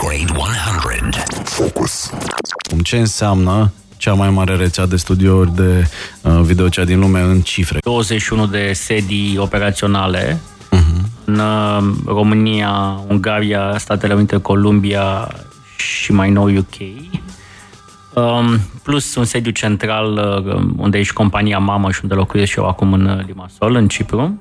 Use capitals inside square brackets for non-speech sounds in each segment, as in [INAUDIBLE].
Upgrade 100. Focus. Ce înseamnă cea mai mare rețea de studiouri de uh, videocea din lume în cifre? 21 de sedii operaționale uh-huh. în uh, România, Ungaria, Statele Unite, Columbia și mai nou UK. Um, plus un sediu central uh, unde e și compania mamă și unde locuiesc și eu acum în uh, Limassol, în Cipru.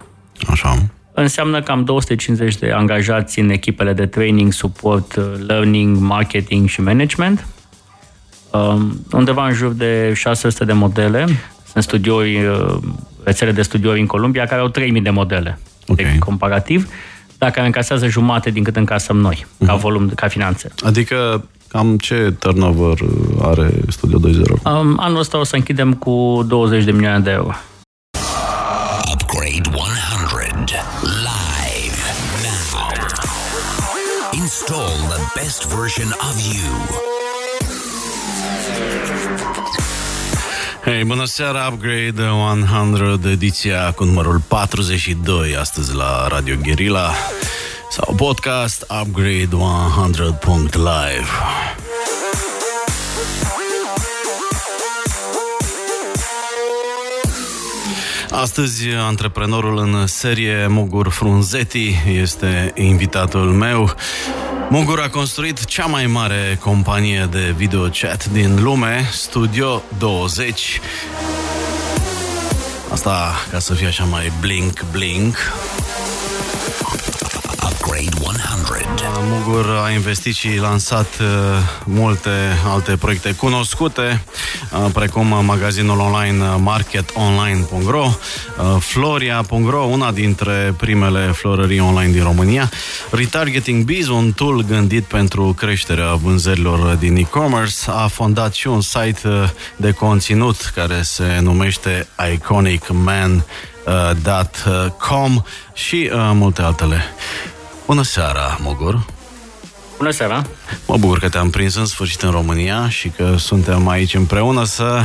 Așa. Înseamnă cam 250 de angajați în echipele de training, support, uh, learning, marketing și management. Um, undeva în jur de 600 de modele. Sunt studiouri, uh, rețele de studiouri în Columbia care au 3000 de modele. Ok. De comparativ, dar care încasează jumate din cât încasăm noi, ca volum, ca finanțe. Adică cam ce turnover uh, are Studio 2.0? Um, anul ăsta o să închidem cu 20 de milioane de euro. install the best version of you. Hei, bună seara, Upgrade 100, ediția cu numărul 42, astăzi la Radio Guerilla sau podcast upgrade100.live. Astăzi, antreprenorul în serie Mugur Frunzeti este invitatul meu. Mugur a construit cea mai mare companie de videochat din lume, Studio 20. Asta ca să fie așa mai blink-blink. Upgrade 100. Mugur a investit și lansat uh, multe alte proiecte cunoscute, uh, precum magazinul online uh, marketonline.ro, uh, floria.ro, una dintre primele florării online din România, Retargeting Biz, un tool gândit pentru creșterea vânzărilor din e-commerce, a fondat și un site uh, de conținut care se numește iconicman.com și uh, multe altele. Bună seara, Mogur! Bună seara! Mă bucur că te-am prins în sfârșit în România și că suntem aici împreună să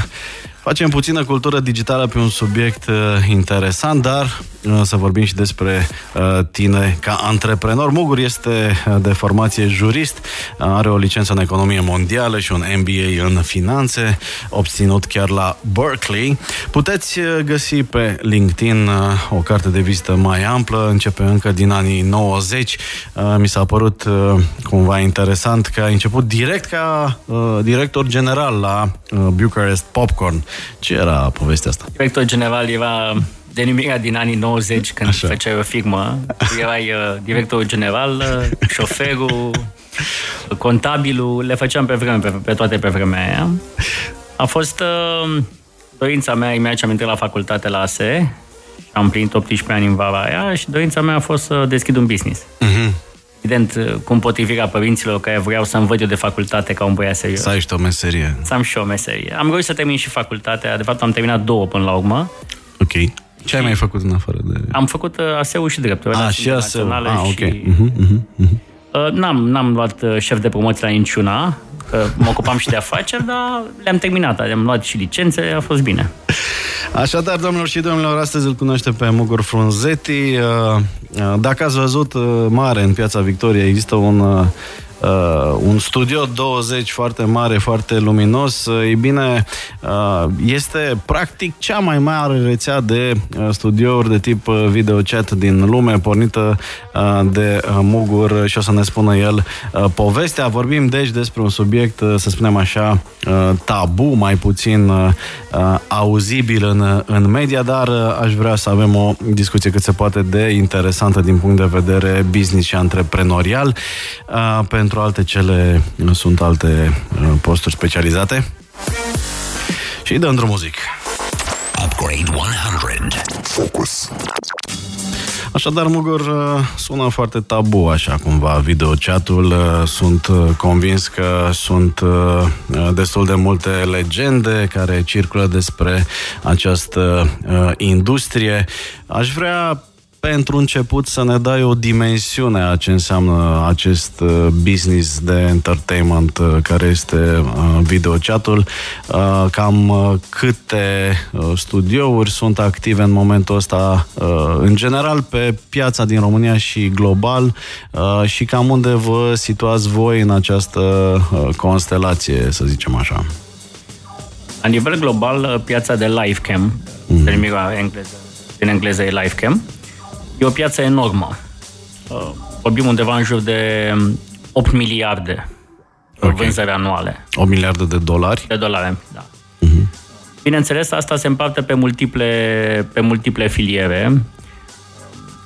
facem puțină cultură digitală pe un subiect uh, interesant, dar uh, să vorbim și despre uh, tine ca antreprenor. Mugur este uh, de formație jurist, uh, are o licență în economie mondială și un MBA în finanțe, obținut chiar la Berkeley. Puteți uh, găsi pe LinkedIn uh, o carte de vizită mai amplă, începe încă din anii 90. Uh, Mi s-a părut uh, cumva interesant că ai început direct ca uh, director general la uh, Bucharest Popcorn. Ce era povestea asta? Director general era denumirea din anii 90 când Așa. Așa. făceai o firmă. Tu erai uh, directorul general, uh, șoferul, uh, contabilul, le făceam pe vreme, pe, pe toate pe vremea aia. A fost uh, dorința mea imediat ce am intrat la facultate la ASE, am plinit 18 ani în vara aia și dorința mea a fost să deschid un business. Mhm. Evident, uh, cu împotrivirea părinților care vreau să învăț eu de facultate ca un băiat serios. Să ai și tu o meserie. Să am și o meserie. Am reușit să termin și facultatea, de fapt am terminat două până la urmă. Ok. Ce ai mai făcut în afară de... Am făcut uh, ASEU și dreptul. Ah, relații și ASEU. internaționale Ah, ok. Și, Mhm, mhm, mhm. uh, n-am, n-am luat uh, șef de promoție la niciuna, că mă ocupam și de afaceri, [LAUGHS] dar le-am terminat. Am luat și licențe, a fost bine. Așadar, domnilor și domnilor, astăzi îl cunoaște pe Mugur Frunzeti. Uh, uh, Dacă ați văzut uh, mare în Piața Victoriei, există un, uh, uh, un studio 20 foarte mare, foarte luminos. Uh, Ei bine, uh, este practic cea mai mare rețea de uh, studiouri de tip uh, video chat din lume, pornită uh, de uh, Mugur și o să ne spună el uh, povestea. Vorbim deci despre un subiect, uh, să spunem așa, uh, tabu, mai puțin uh, uh, auzibil în, în media, dar uh, aș vrea să avem o discuție cât se poate de interesantă din punct de vedere business și antreprenorial. Uh, Pentru alte cele uh, sunt alte uh, posturi specializate. Și dăm drum muzic. Upgrade 100. Focus. Așadar, Mugur, uh, sună foarte tabu, așa cumva, videochatul. Uh, Sunt uh, convins că sunt uh, destul de multe legende care circulă despre această uh, industrie. Aș vrea pentru început să ne dai o dimensiune a ce înseamnă acest uh, business de entertainment uh, care este uh, videochatul, cam câte studiouri sunt active în momentul ăsta, în general pe piața din România și global și cam unde vă situați voi în această constelație, să zicem așa. La nivel global, piața de livecam, mm. engleză, din engleză e livecam, E o piață enormă. Uh, vorbim undeva în jur de 8 miliarde okay. vânzări anuale. 8 miliarde de dolari? De dolari, da. Uh-huh. Bineînțeles, asta se împarte pe multiple, pe multiple filiere.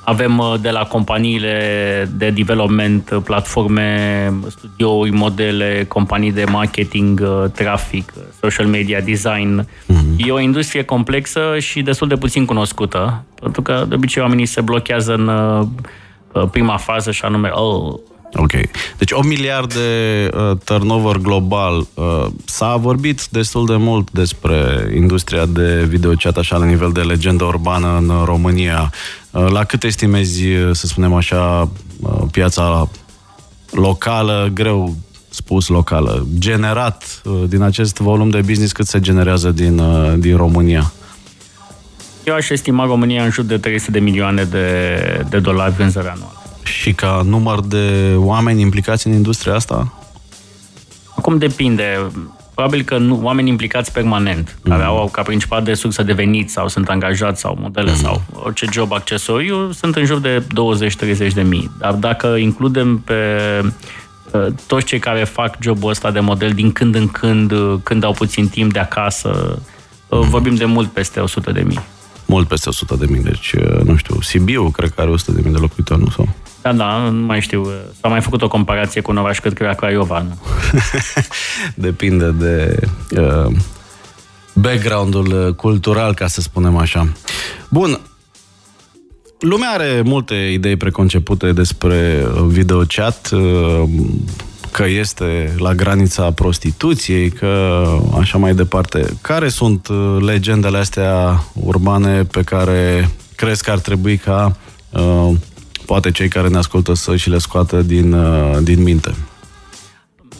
Avem uh, de la companiile de development, uh, platforme, studiouri, modele, companii de marketing, trafic, social media, design. Mm-hmm. E o industrie complexă și destul de puțin cunoscută, pentru că de obicei oamenii se blochează în prima fază și anume, oh, Ok. Deci 8 miliarde uh, turnover global. Uh, s-a vorbit destul de mult despre industria de videochat așa la nivel de legendă urbană în România. Uh, la cât estimezi, să spunem așa, uh, piața locală, greu spus locală, generat uh, din acest volum de business cât se generează din, uh, din România? Eu aș estima România în jur de 300 de milioane de, de dolari vânzări anual. Și ca număr de oameni implicați în industria asta? Acum depinde. Probabil că nu, oameni implicați permanent, mm. care au ca principal de sursă de venit sau sunt angajați sau modele mm. sau orice job accesoriu, sunt în jur de 20-30 de mii. Dar dacă includem pe uh, toți cei care fac jobul ăsta de model din când în când, uh, când au puțin timp de acasă, mm. vorbim de mult peste 100 de mii. Mult peste 100 de mii, deci, nu știu, Sibiu cred că are 100 de mii de locuitori, nu? Sau? Da, da, nu mai știu. S-a mai făcut o comparație cu un oraș, cred că era Craiova, nu? [LAUGHS] Depinde de uh, background-ul cultural, ca să spunem așa. Bun, lumea are multe idei preconcepute despre videochat, uh, că este la granița prostituției, că așa mai departe. Care sunt uh, legendele astea urbane pe care crezi că ar trebui ca uh, poate cei care ne ascultă să și le scoată din, uh, din minte.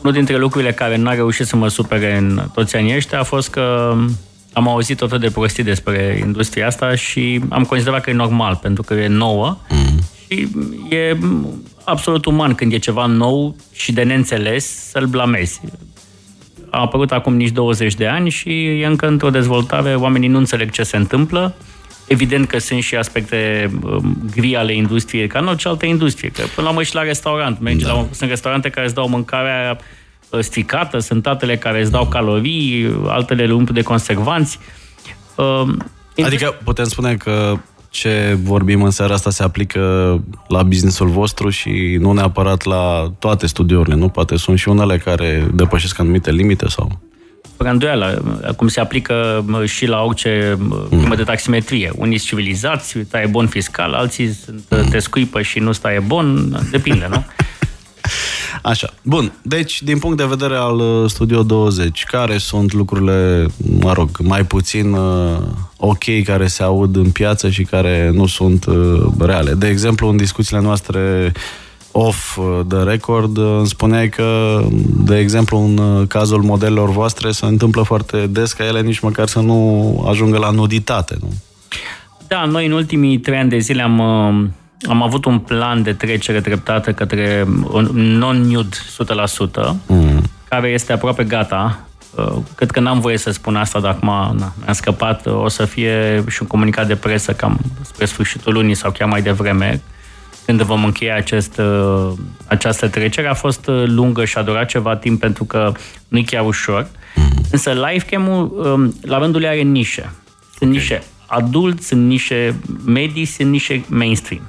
Unul dintre lucrurile care n-a reușit să mă supere în toți anii ăștia a fost că am auzit tot de prostii despre industria asta și am considerat că e normal, pentru că e nouă mm. și e absolut uman când e ceva nou și de neînțeles să-l blamezi. A apărut acum nici 20 de ani și e încă într-o dezvoltare, oamenii nu înțeleg ce se întâmplă, Evident că sunt și aspecte um, gri ale industriei, ca în orice altă industrie. Că până la urmă și la restaurant. Mergi da. la, sunt restaurante care îți dau mâncarea uh, stricată, sunt altele care îți dau calorii, altele le umplu de conservanți. Um, adică putem spune că ce vorbim în seara asta se aplică la businessul vostru și nu neapărat la toate studiourile, nu? Poate sunt și unele care depășesc anumite limite sau fără îndoială, cum se aplică și la orice primă de taximetrie. Unii sunt civilizați, taie bon fiscal, alții sunt, te scuipă și nu stai bon, depinde, nu? [LAUGHS] Așa. Bun. Deci, din punct de vedere al uh, Studio 20, care sunt lucrurile, mă rog, mai puțin uh, ok care se aud în piață și care nu sunt uh, reale? De exemplu, în discuțiile noastre uh, off uh, the record, uh, îmi spuneai că, de exemplu, în uh, cazul modelelor voastre se întâmplă foarte des ca ele nici măcar să nu ajungă la nuditate, nu? Da, noi în ultimii trei ani de zile am, am avut un plan de trecere treptată către non-nude 100%, mm. care este aproape gata. Cred că n-am voie să spun asta, dar acum na, mi-am scăpat. O să fie și un comunicat de presă cam spre sfârșitul lunii sau chiar mai devreme, când vom încheia acest, uh, această trecere. A fost uh, lungă și a durat ceva timp pentru că nu e chiar ușor. Mm. Însă livecam-ul, um, la rândul are nișe. Sunt okay. nișe adulți, sunt nișe medii, sunt nișe mainstream.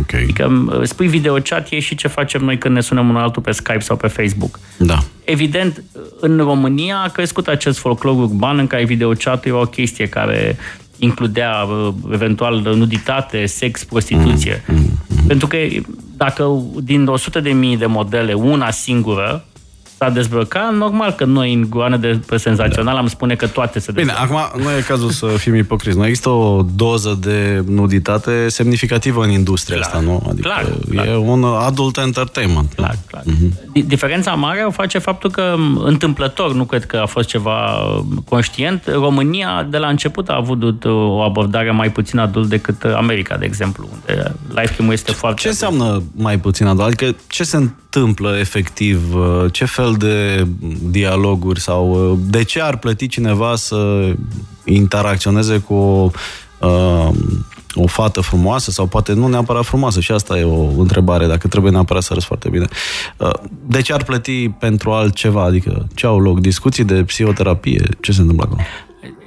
Okay. Adică uh, spui videochat e și ce facem noi când ne sunăm unul altul pe Skype sau pe Facebook. Da. Evident, în România a crescut acest folclor urban în care videochat e o chestie care includea uh, eventual nuditate, sex, prostituție. Mm, mm, mm. Pentru că dacă din 100 de mii de modele, una singură s-a dezbrăcat, normal că noi în goană de pe senzațional am spune că toate se Bine, dezbracă. acum nu e cazul să fim ipocriți. Nu există o doză de nuditate semnificativă în industria Clar. asta, nu? Adică Clar, e clar. un adult entertainment. Clar, clar. Di- Diferența mare o face faptul că m, întâmplător, nu cred că a fost ceva m, conștient, România de la început a avut uh, o abordare mai puțin adult decât uh, America, de exemplu, unde live stream este foarte Ce adult. înseamnă mai puțin adult? Adică ce se întâmplă efectiv? Ce fel de dialoguri sau uh, de ce ar plăti cineva să interacționeze cu o, uh, o fată frumoasă sau poate nu neapărat frumoasă și asta e o întrebare, dacă trebuie neapărat să răspund foarte bine. Uh, De ce ar plăti pentru altceva? Adică ce au loc? Discuții de psihoterapie? Ce se întâmplă acolo?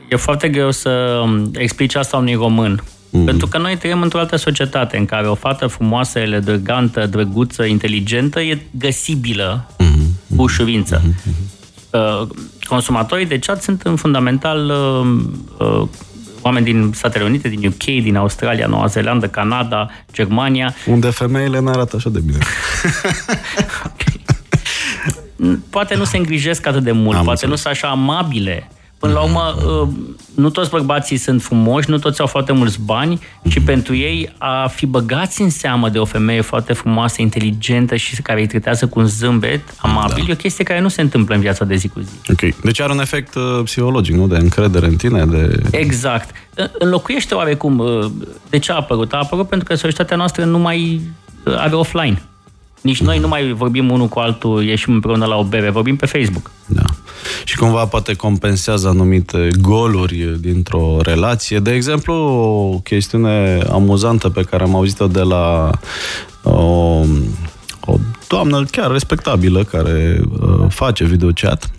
E foarte greu să um, explici asta unui român. Mm. Pentru că noi trăim într-o altă societate în care o fată frumoasă, elegantă, drăguță, inteligentă e găsibilă mm-hmm. Cu ușurință. Mm-hmm. Consumatorii de chat sunt în fundamental uh, uh, oameni din Statele Unite, din UK, din Australia, Noua Zeelandă, Canada, Germania. Unde femeile nu arată așa de bine. [LAUGHS] poate nu se îngrijesc atât de mult, Am poate înțeles. nu sunt așa amabile. Până la urmă, uh, nu toți bărbații sunt frumoși, nu toți au foarte mulți bani și pentru ei a fi băgați în seamă de o femeie foarte frumoasă, inteligentă și care îi tratează cu un zâmbet amabil, da. e o chestie care nu se întâmplă în viața de zi cu zi. Ok. Deci are un efect uh, psihologic, nu? De încredere în tine, de... Exact. Înlocuiește oarecum. uh, De ce a apărut? A apărut pentru că societatea noastră nu mai uh, are offline. Nici noi nu mai vorbim unul cu altul, ieșim împreună la o bere, vorbim pe Facebook. Da. Și cumva poate compensează anumite goluri dintr-o relație. De exemplu, o chestiune amuzantă pe care am auzit-o de la o, o doamnă chiar respectabilă care uh, face videochat,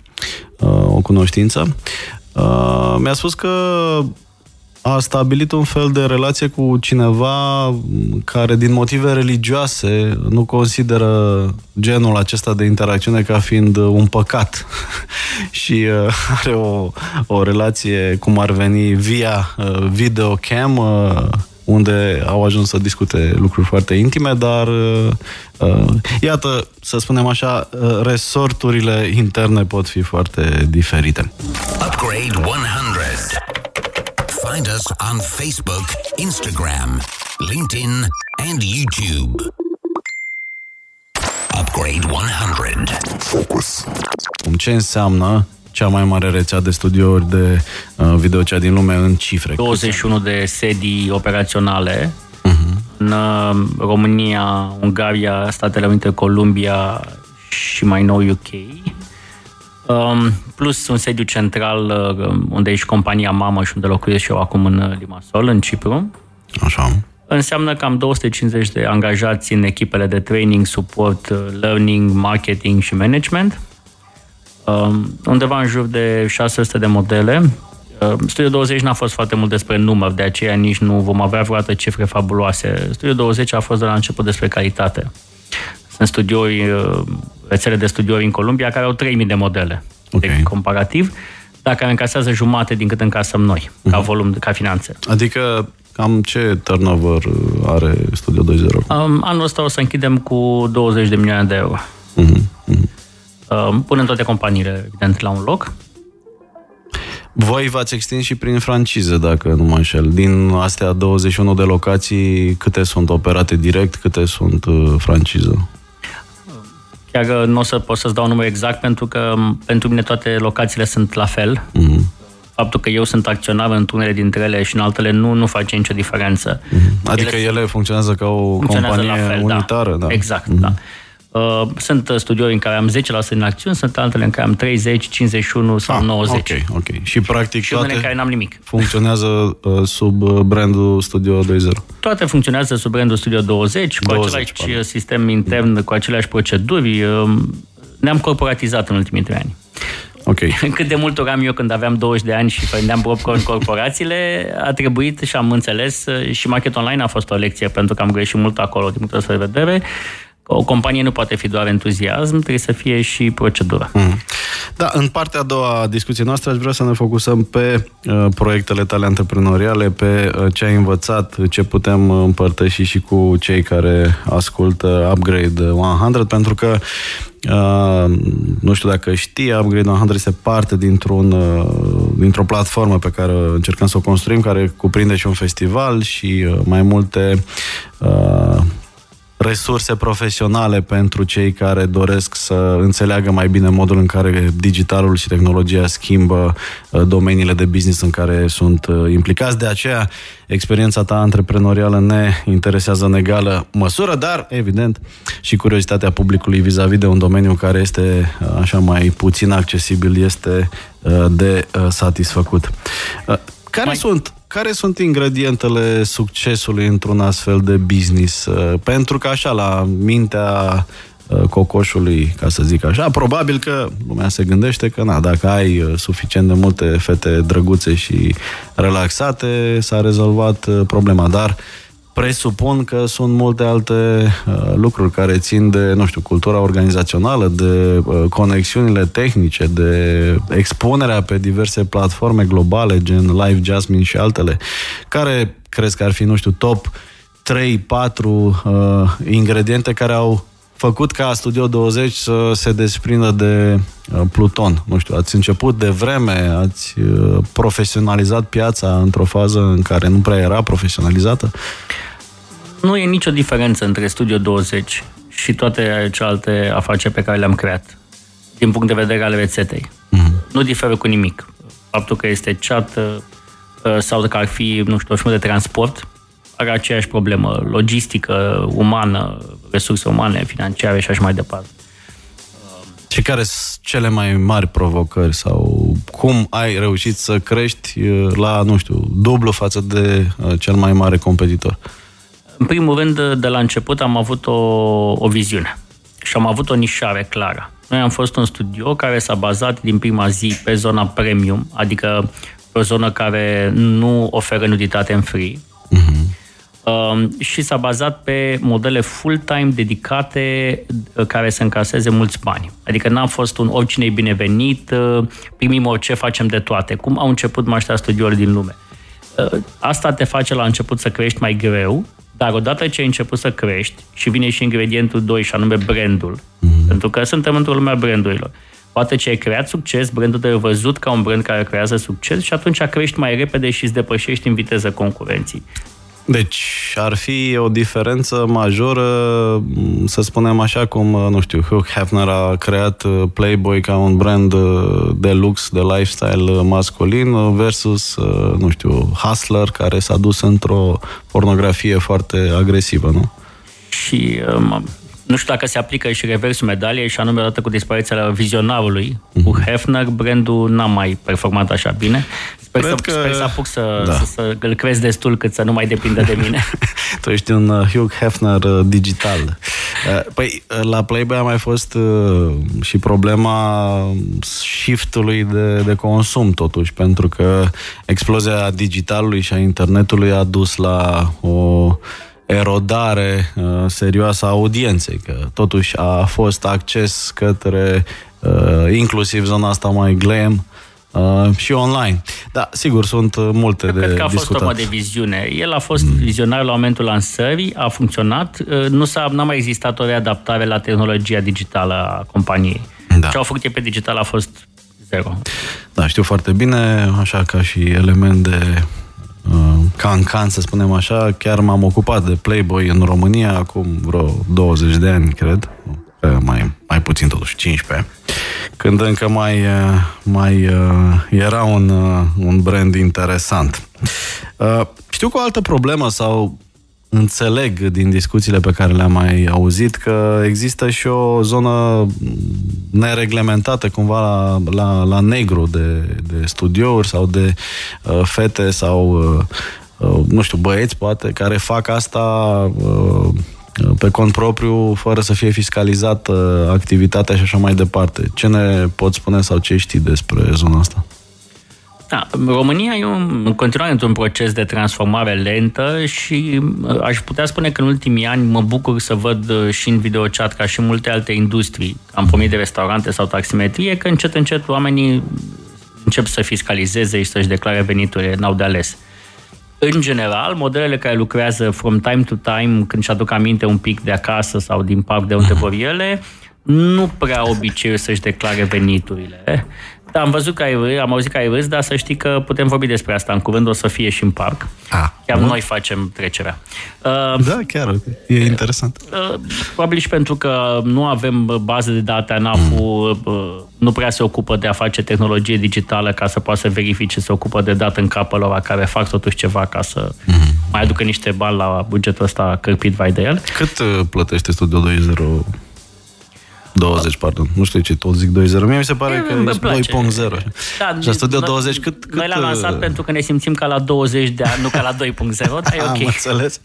uh, o cunoștință, uh, mi-a spus că a stabilit un fel de relație cu cineva care din motive religioase nu consideră genul acesta de interacțiune ca fiind un păcat [LAUGHS] și uh, are o, o relație cum ar veni via uh, videocam uh, unde au ajuns să discute lucruri foarte intime, dar uh, uh, iată, să spunem așa, uh, resorturile interne pot fi foarte diferite. Upgrade 100. Find us on Facebook, Instagram, LinkedIn, and YouTube. Upgrade 100. Focus. Cum ce înseamnă cea mai mare rețea de studiouri de uh, videocea din lume în cifre? 21 de sedii operaționale uh-huh. în uh, România, Ungaria, Statele Unite, Columbia și mai nou UK. Um, plus un sediu central uh, unde e și compania mamă și unde locuiesc și eu acum în uh, Limassol, în Cipru. Așa. Înseamnă cam 250 de angajați în echipele de training, support, uh, learning, marketing și management. Um, undeva în jur de 600 de modele. Uh, Studio 20 n-a fost foarte mult despre număr, de aceea nici nu vom avea vreodată cifre fabuloase. Studio 20 a fost de la început despre calitate. Sunt studiouri, uh, rețele de studiouri în Columbia care au 3000 de modele. Ok. De comparativ, dar care încasează jumate din cât încasăm noi, ca volum, ca finanțe. Adică cam ce turnover uh, are Studio 2.0? Um, anul ăsta o să închidem cu 20 de milioane de euro. Mhm, mhm. Um, punem toate companiile, evident, la un loc. Voi v-ați extins și prin franciză, dacă nu mă înșel. Din astea 21 de locații, câte sunt operate direct, câte sunt uh, franciză? Chiar uh, nu o să pot să-ți dau un număr exact, pentru că um, pentru mine toate locațiile sunt la fel. Mhm. Faptul că eu sunt acționar într-unele dintre ele și în altele nu, nu face nicio diferență. Adică ele funcționează ca o funcționează companie la fel, unitară, da. Exact, da. Uh, Sunt uh, studiouri în care am 10% din acțiuni, sunt altele în care am 30, 51 sau Ah, 90. Ok, ok. Și practic Și unele în care toate n-am nimic. funcționează uh, sub uh, brandul Studio 2.0. Toate funcționează sub brandul Studio 20, cu 20, același pardon. sistem intern, cu aceleași proceduri. Um, Ne-am corporatizat în ultimii trei ani. Ok. [LAUGHS] Cât de mult uram eu când aveam 20 de ani și prindeam popcorn corporațiile, a trebuit și am înțeles uh, și market online a fost o lecție pentru că am greșit mult acolo din punctul ăsta de vedere. Că O companie nu poate fi doar entuziasm, trebuie să fie și procedură. Mm. Da, în partea a doua a discuției noastre aș vrea să ne focusăm pe uh, proiectele tale antreprenoriale, pe uh, ce ai învățat, ce putem împărtăși și cu cei care ascultă Upgrade 100, pentru că Uh, nu știu dacă știi, Upgrade 100 este parte dintr-un, uh, dintr-o platformă pe care încercăm să o construim, care cuprinde și un festival și uh, mai multe uh, resurse profesionale pentru cei care doresc să înțeleagă mai bine modul în care digitalul și tehnologia schimbă uh, domeniile de business în care sunt uh, implicați. De aceea, experiența ta antreprenorială ne interesează în egală măsură, dar, evident, și curiozitatea publicului vis-a-vis de un domeniu care este uh, așa mai puțin accesibil este de satisfăcut. Care mai... sunt care sunt ingredientele succesului într-un astfel de business? Uh, pentru că așa, la mintea uh, cocoșului, ca să zic așa, probabil că lumea se gândește că, na, dacă ai uh, suficient de multe fete drăguțe și relaxate, s-a rezolvat problema, dar uh, presupun că sunt multe alte uh, lucruri care țin de, nu știu, cultura organizațională, de uh, conexiunile tehnice, de expunerea pe diverse platforme globale, gen Live Jasmine și altele. Care crezi că ar fi, nu știu, top 3-4 uh, ingrediente care au făcut ca Studio 20 să se desprindă de uh, Pluton. Nu știu, ați început de vreme, ați uh, profesionalizat piața într-o fază în care nu prea era profesionalizată? Nu e nicio diferență între Studio 20 și toate celelalte afaceri pe care le-am creat, din punct de vedere al rețetei. Mm-hmm. Nu diferă cu nimic. Faptul că este chat uh, sau că ar fi, nu știu, o de transport, are aceeași problemă, logistică, umană, resurse umane, financiare și așa mai departe. Și care sunt cele mai mari provocări sau cum ai reușit să crești uh, la, nu știu, dublu față de uh, cel mai mare competitor? În primul rând, de la început am avut o, o viziune și am avut o nișare clară. Noi am fost un studio care s-a bazat din prima zi pe zona premium, adică pe o zonă care nu oferă nuditate în free, uh-huh. Um, și s-a bazat pe modele full-time dedicate uh, care să încaseze mulți bani. Adică n-a fost un oricine binevenit, uh, primim orice, facem de toate. Cum au început maștea studiouri din lume. Uh, asta te face la început să crești mai greu, dar odată ce ai început să crești și vine și ingredientul 2 și anume brandul, mm-hmm. pentru că suntem într-o lume a brandurilor. Poate ce ai creat succes, brandul te văzut ca un brand care creează succes și atunci crești mai repede și îți depășești în viteză concurenții. Deci ar fi o diferență majoră, să spunem așa cum, nu știu, Hugh Hefner a creat uh, Playboy ca un brand uh, de lux, de lifestyle masculin versus, uh, nu știu, Hustler care s-a dus într-o pornografie foarte agresivă, nu? Și um, nu știu dacă se aplică și reversul medaliei și anume odată cu dispariția vizionarului. Mm-hmm. Cu Hefner, brandul n-a mai performat așa bine. Sper, Cred să, că... sper să apuc să, da. să, să îl crezi destul cât să nu mai depindă de mine. [LAUGHS] tu ești un uh, Hugh Hefner uh, digital. Uh, păi, la Playboy a mai fost și problema shiftului de, de consum, totuși, pentru că explozia digitalului și a internetului a dus la o erodare uh, serioasă a audienței, că totuși a fost acces către uh, inclusiv zona asta mai glam uh, și online. Da, sigur, sunt multe Cred de Cred că a fost discutat. o de viziune. El a fost mm. vizionar la momentul lansării, a funcționat, uh, nu s-a, n-a mai existat o readaptare la tehnologia digitală a companiei. Da. Ce au făcut ei pe digital a fost zero. Da, știu foarte bine, așa ca și element de can-can, să spunem așa, chiar m-am ocupat de Playboy în România acum vreo 20 de ani, cred, mai, mai puțin totuși, 15, când încă mai, mai era un, un brand interesant. Știu că o altă problemă sau înțeleg din discuțiile pe care le-am mai auzit că există și o zonă nereglementată cumva la, la, la negru de, de studiouri sau de uh, fete sau uh, uh, nu știu, băieți poate, care fac asta uh, pe cont propriu, fără să fie fiscalizată activitatea și așa mai departe. Ce ne poți spune sau ce știi despre zona asta? Da, România e un, în continuare într-un proces de transformare lentă și uh, aș putea spune că în ultimii ani mă bucur să văd uh, și în videochat ca și în multe alte industrii, am pomit de restaurante sau taximetrie, că încet, încet oamenii încep să fiscalizeze și să-și declare veniturile, n-au de ales. În general, modelele care lucrează from time to time, când și-aduc aminte un pic de acasă sau din parc de unde [LAUGHS] vor ele, nu prea obiceiul să-și declare veniturile. Da, am văzut că ai râs, am auzit că ai râs, dar să știi că putem vorbi despre asta în curând, o să fie și în parc. Ah, Chiar bun. noi facem trecerea. Uh, Da, chiar, e interesant. Uh, Probabil și pentru că nu avem baze de date, ANAF-ul uh, nu prea se ocupă de a face tehnologie digitală ca să poată să verifice, se ocupă de dată în capul lor care fac totuși ceva ca să mai aducă niște bani la bugetul ăsta cărpit vai de el. Cât uh, plătește Studio 20? 20, pardon. Nu știu ce tot zic 2.0. Mie mi se pare că Îmi e place. 2.0. Da, și Studio noi- 20, cât, cât Noi l-am lansat uh, pentru că ne simțim ca la 20 de ani, nu ca la 2.0, dar e [LAUGHS] Am ok. înțeles.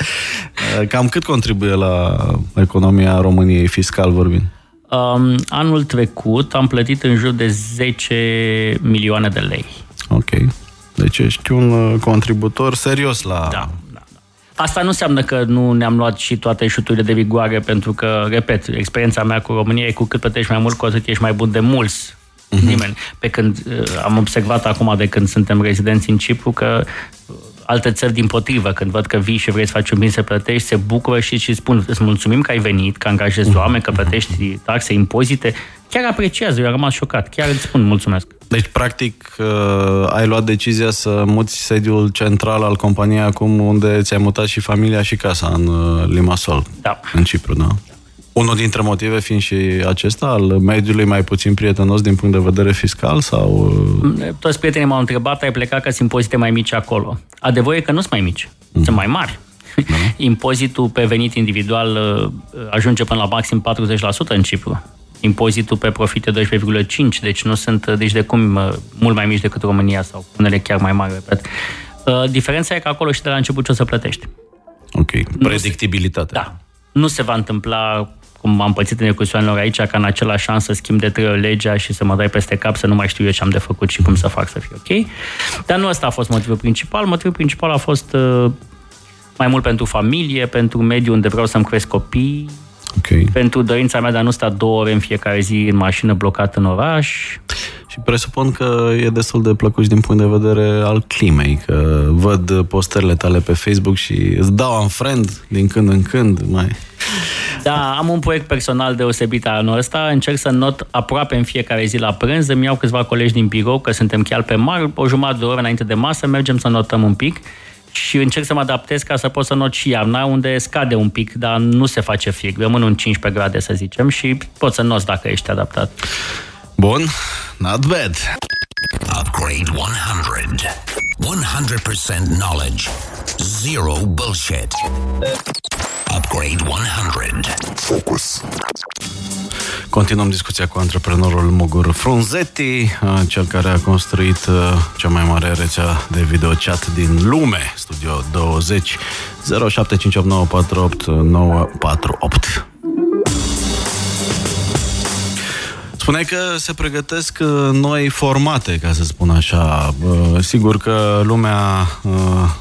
Uh, Cam cât contribuie la economia României fiscal vorbind? Um, anul trecut am plătit în jur de 10 milioane de lei. Ok. Deci ești un uh, contributor serios la... Da, da, da. Asta nu înseamnă că nu ne-am luat și toate șuturile de vigoare, pentru că, repet, experiența mea cu România e cu cât plătești mai mult, cu atât ești mai bun de mulți. Nimeni. Pe când uh, am observat acum de când suntem rezidenți în Cipru că uh, alte țări din potrivă, când văd că vii și vrei să faci un bine să plătești, se bucură și îți spun, îți mulțumim că ai venit, că angajezi oameni, că plătești taxe, impozite. Chiar apreciază, eu am rămas șocat. Chiar îți spun mulțumesc. Deci, practic, uh, ai luat decizia să muți sediul central al companiei acum unde ți-ai mutat și familia și casa în uh, Limassol, Da. în Cipru, da? Unul dintre motive fiind și acesta, al mediului mai puțin prietenos din punct de vedere fiscal sau... uh, Toți prietenii m-au întrebat, ai plecat că sunt impozite mai mici acolo. Adevărul e că nu sunt mai mici, sunt mai mari. [LAUGHS] Impozitul pe venit individual uh, ajunge până la maxim 40% în Cipru. Impozitul pe profit e 12,5%, deci nu sunt, uh, deci de cum, uh, mult mai mici decât România sau unele chiar mai mari, repet. Uh, Diferența e că acolo și de la început ce o să plătești. Ok, predictibilitate. Da. Nu se va întâmpla cum am pățit în excursioanelor aici, ca în același an să schimb de trei ori legea și să mă dai peste cap să nu mai știu eu ce am de făcut și cum să fac să fie ok. Dar nu ăsta a fost motivul principal. Motivul principal a fost uh, mai mult pentru familie, pentru mediul unde vreau să-mi cresc copii, Ok. pentru dorința mea de a nu sta două ore în fiecare zi în mașină blocat în oraș. Și presupun că e destul de plăcut și din punct de vedere al climei, că văd postările tale pe Facebook și îți dau un friend din când în când, mai... Da, am un proiect personal deosebit anul ăsta. Încerc să not aproape în fiecare zi la prânz. Îmi iau câțiva colegi din birou, că suntem chiar pe mar, o jumătate de oră înainte de masă, mergem să notăm un pic și încerc să mă adaptez ca să pot să not și iarna, unde scade un pic, dar nu se face frig. Rămân în 15 grade, să zicem, și poți să noți dacă ești adaptat. Bun, not bad. Upgrade 100. 100% knowledge. Zero bullshit. Upgrade 100. Focus. Continuăm discuția cu antreprenorul Mugur Frunzetti, uh, cel care a construit uh, cea mai mare rețea de videochat din lume, Studio 20 0758948948. Spuneai că se pregătesc uh, noi formate, ca să spun așa. Uh, Sigur că lumea uh,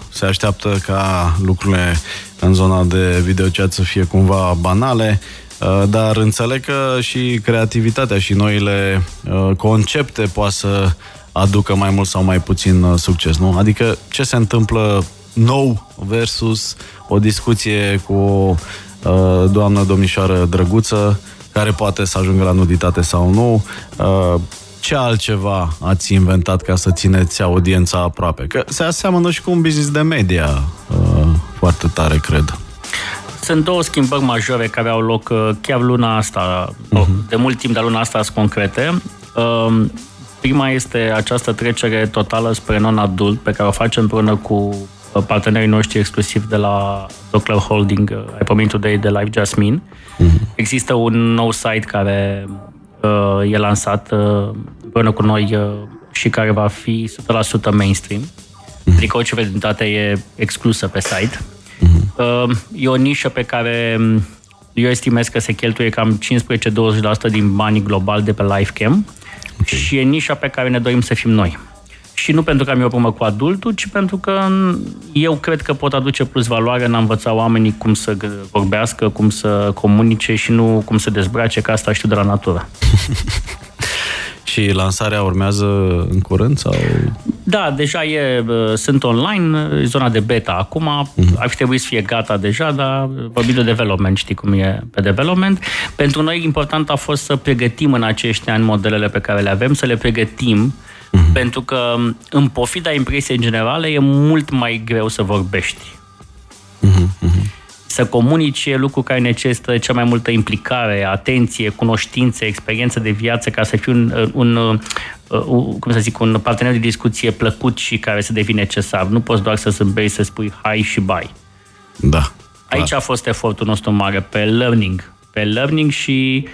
se așteaptă ca lucrurile în zona de videochat să fie cumva banale, uh, dar înțeleg că și creativitatea și noile uh, concepte poate să aducă mai mult sau mai puțin uh, succes, nu? Adică ce se întâmplă nou versus o discuție cu o uh, doamnă domnișoară drăguță care poate să ajungă la nuditate sau nu. Uh, Ce altceva ați inventat ca să țineți audiența aproape? Că se aseamănă și cu un business de media uh, foarte tare, cred. Sunt două schimbări majore care au loc uh, chiar luna asta, uh-huh. de mult timp, dar luna asta sunt concrete. Um, Prima este această trecere totală spre non-adult, pe care o facem împreună cu uh, partenerii noștri exclusiv de la Dockler Holding, uh, ai pomenit today de Live Jasmine. Uh-huh. Există un nou site care uh, e lansat uh, împreună cu noi uh, și care va fi 100% mainstream. Uh-huh. Adică orice vedenitate e exclusă pe site. Uh, E o nișă pe care um, eu estimez că se cheltuie cam 15-20% din banii global de pe Livecam okay. și e nișa pe care ne dorim să fim noi. și nu pentru că am eu o problemă cu adultul, ci pentru că eu cred că pot aduce plus valoare în a învăța oamenii cum să vorbească, cum să comunice și nu cum să dezbrace, că asta știu de la natură. [LAUGHS] Și lansarea urmează în curând? sau? Da, deja e, sunt online, zona de beta acum, uh-huh. ar fi trebuit să fie gata deja, dar vorbim de development, știi cum e pe development. Pentru noi important a fost să pregătim în acești ani modelele pe care le avem, să le pregătim, uh-huh. pentru că în pofida impresiei generale e mult mai greu să vorbești. Uh-huh. Uh-huh să comunice lucruri care necesită cea mai multă implicare, atenție, cunoștințe, experiență de viață, ca să fie un, un, un, cum să zic, un partener de discuție plăcut și care să devine necesar. Nu poți doar să zâmbești, să spui hai și bye. Da. Aici a fost efortul nostru mare, pe learning. Pe learning și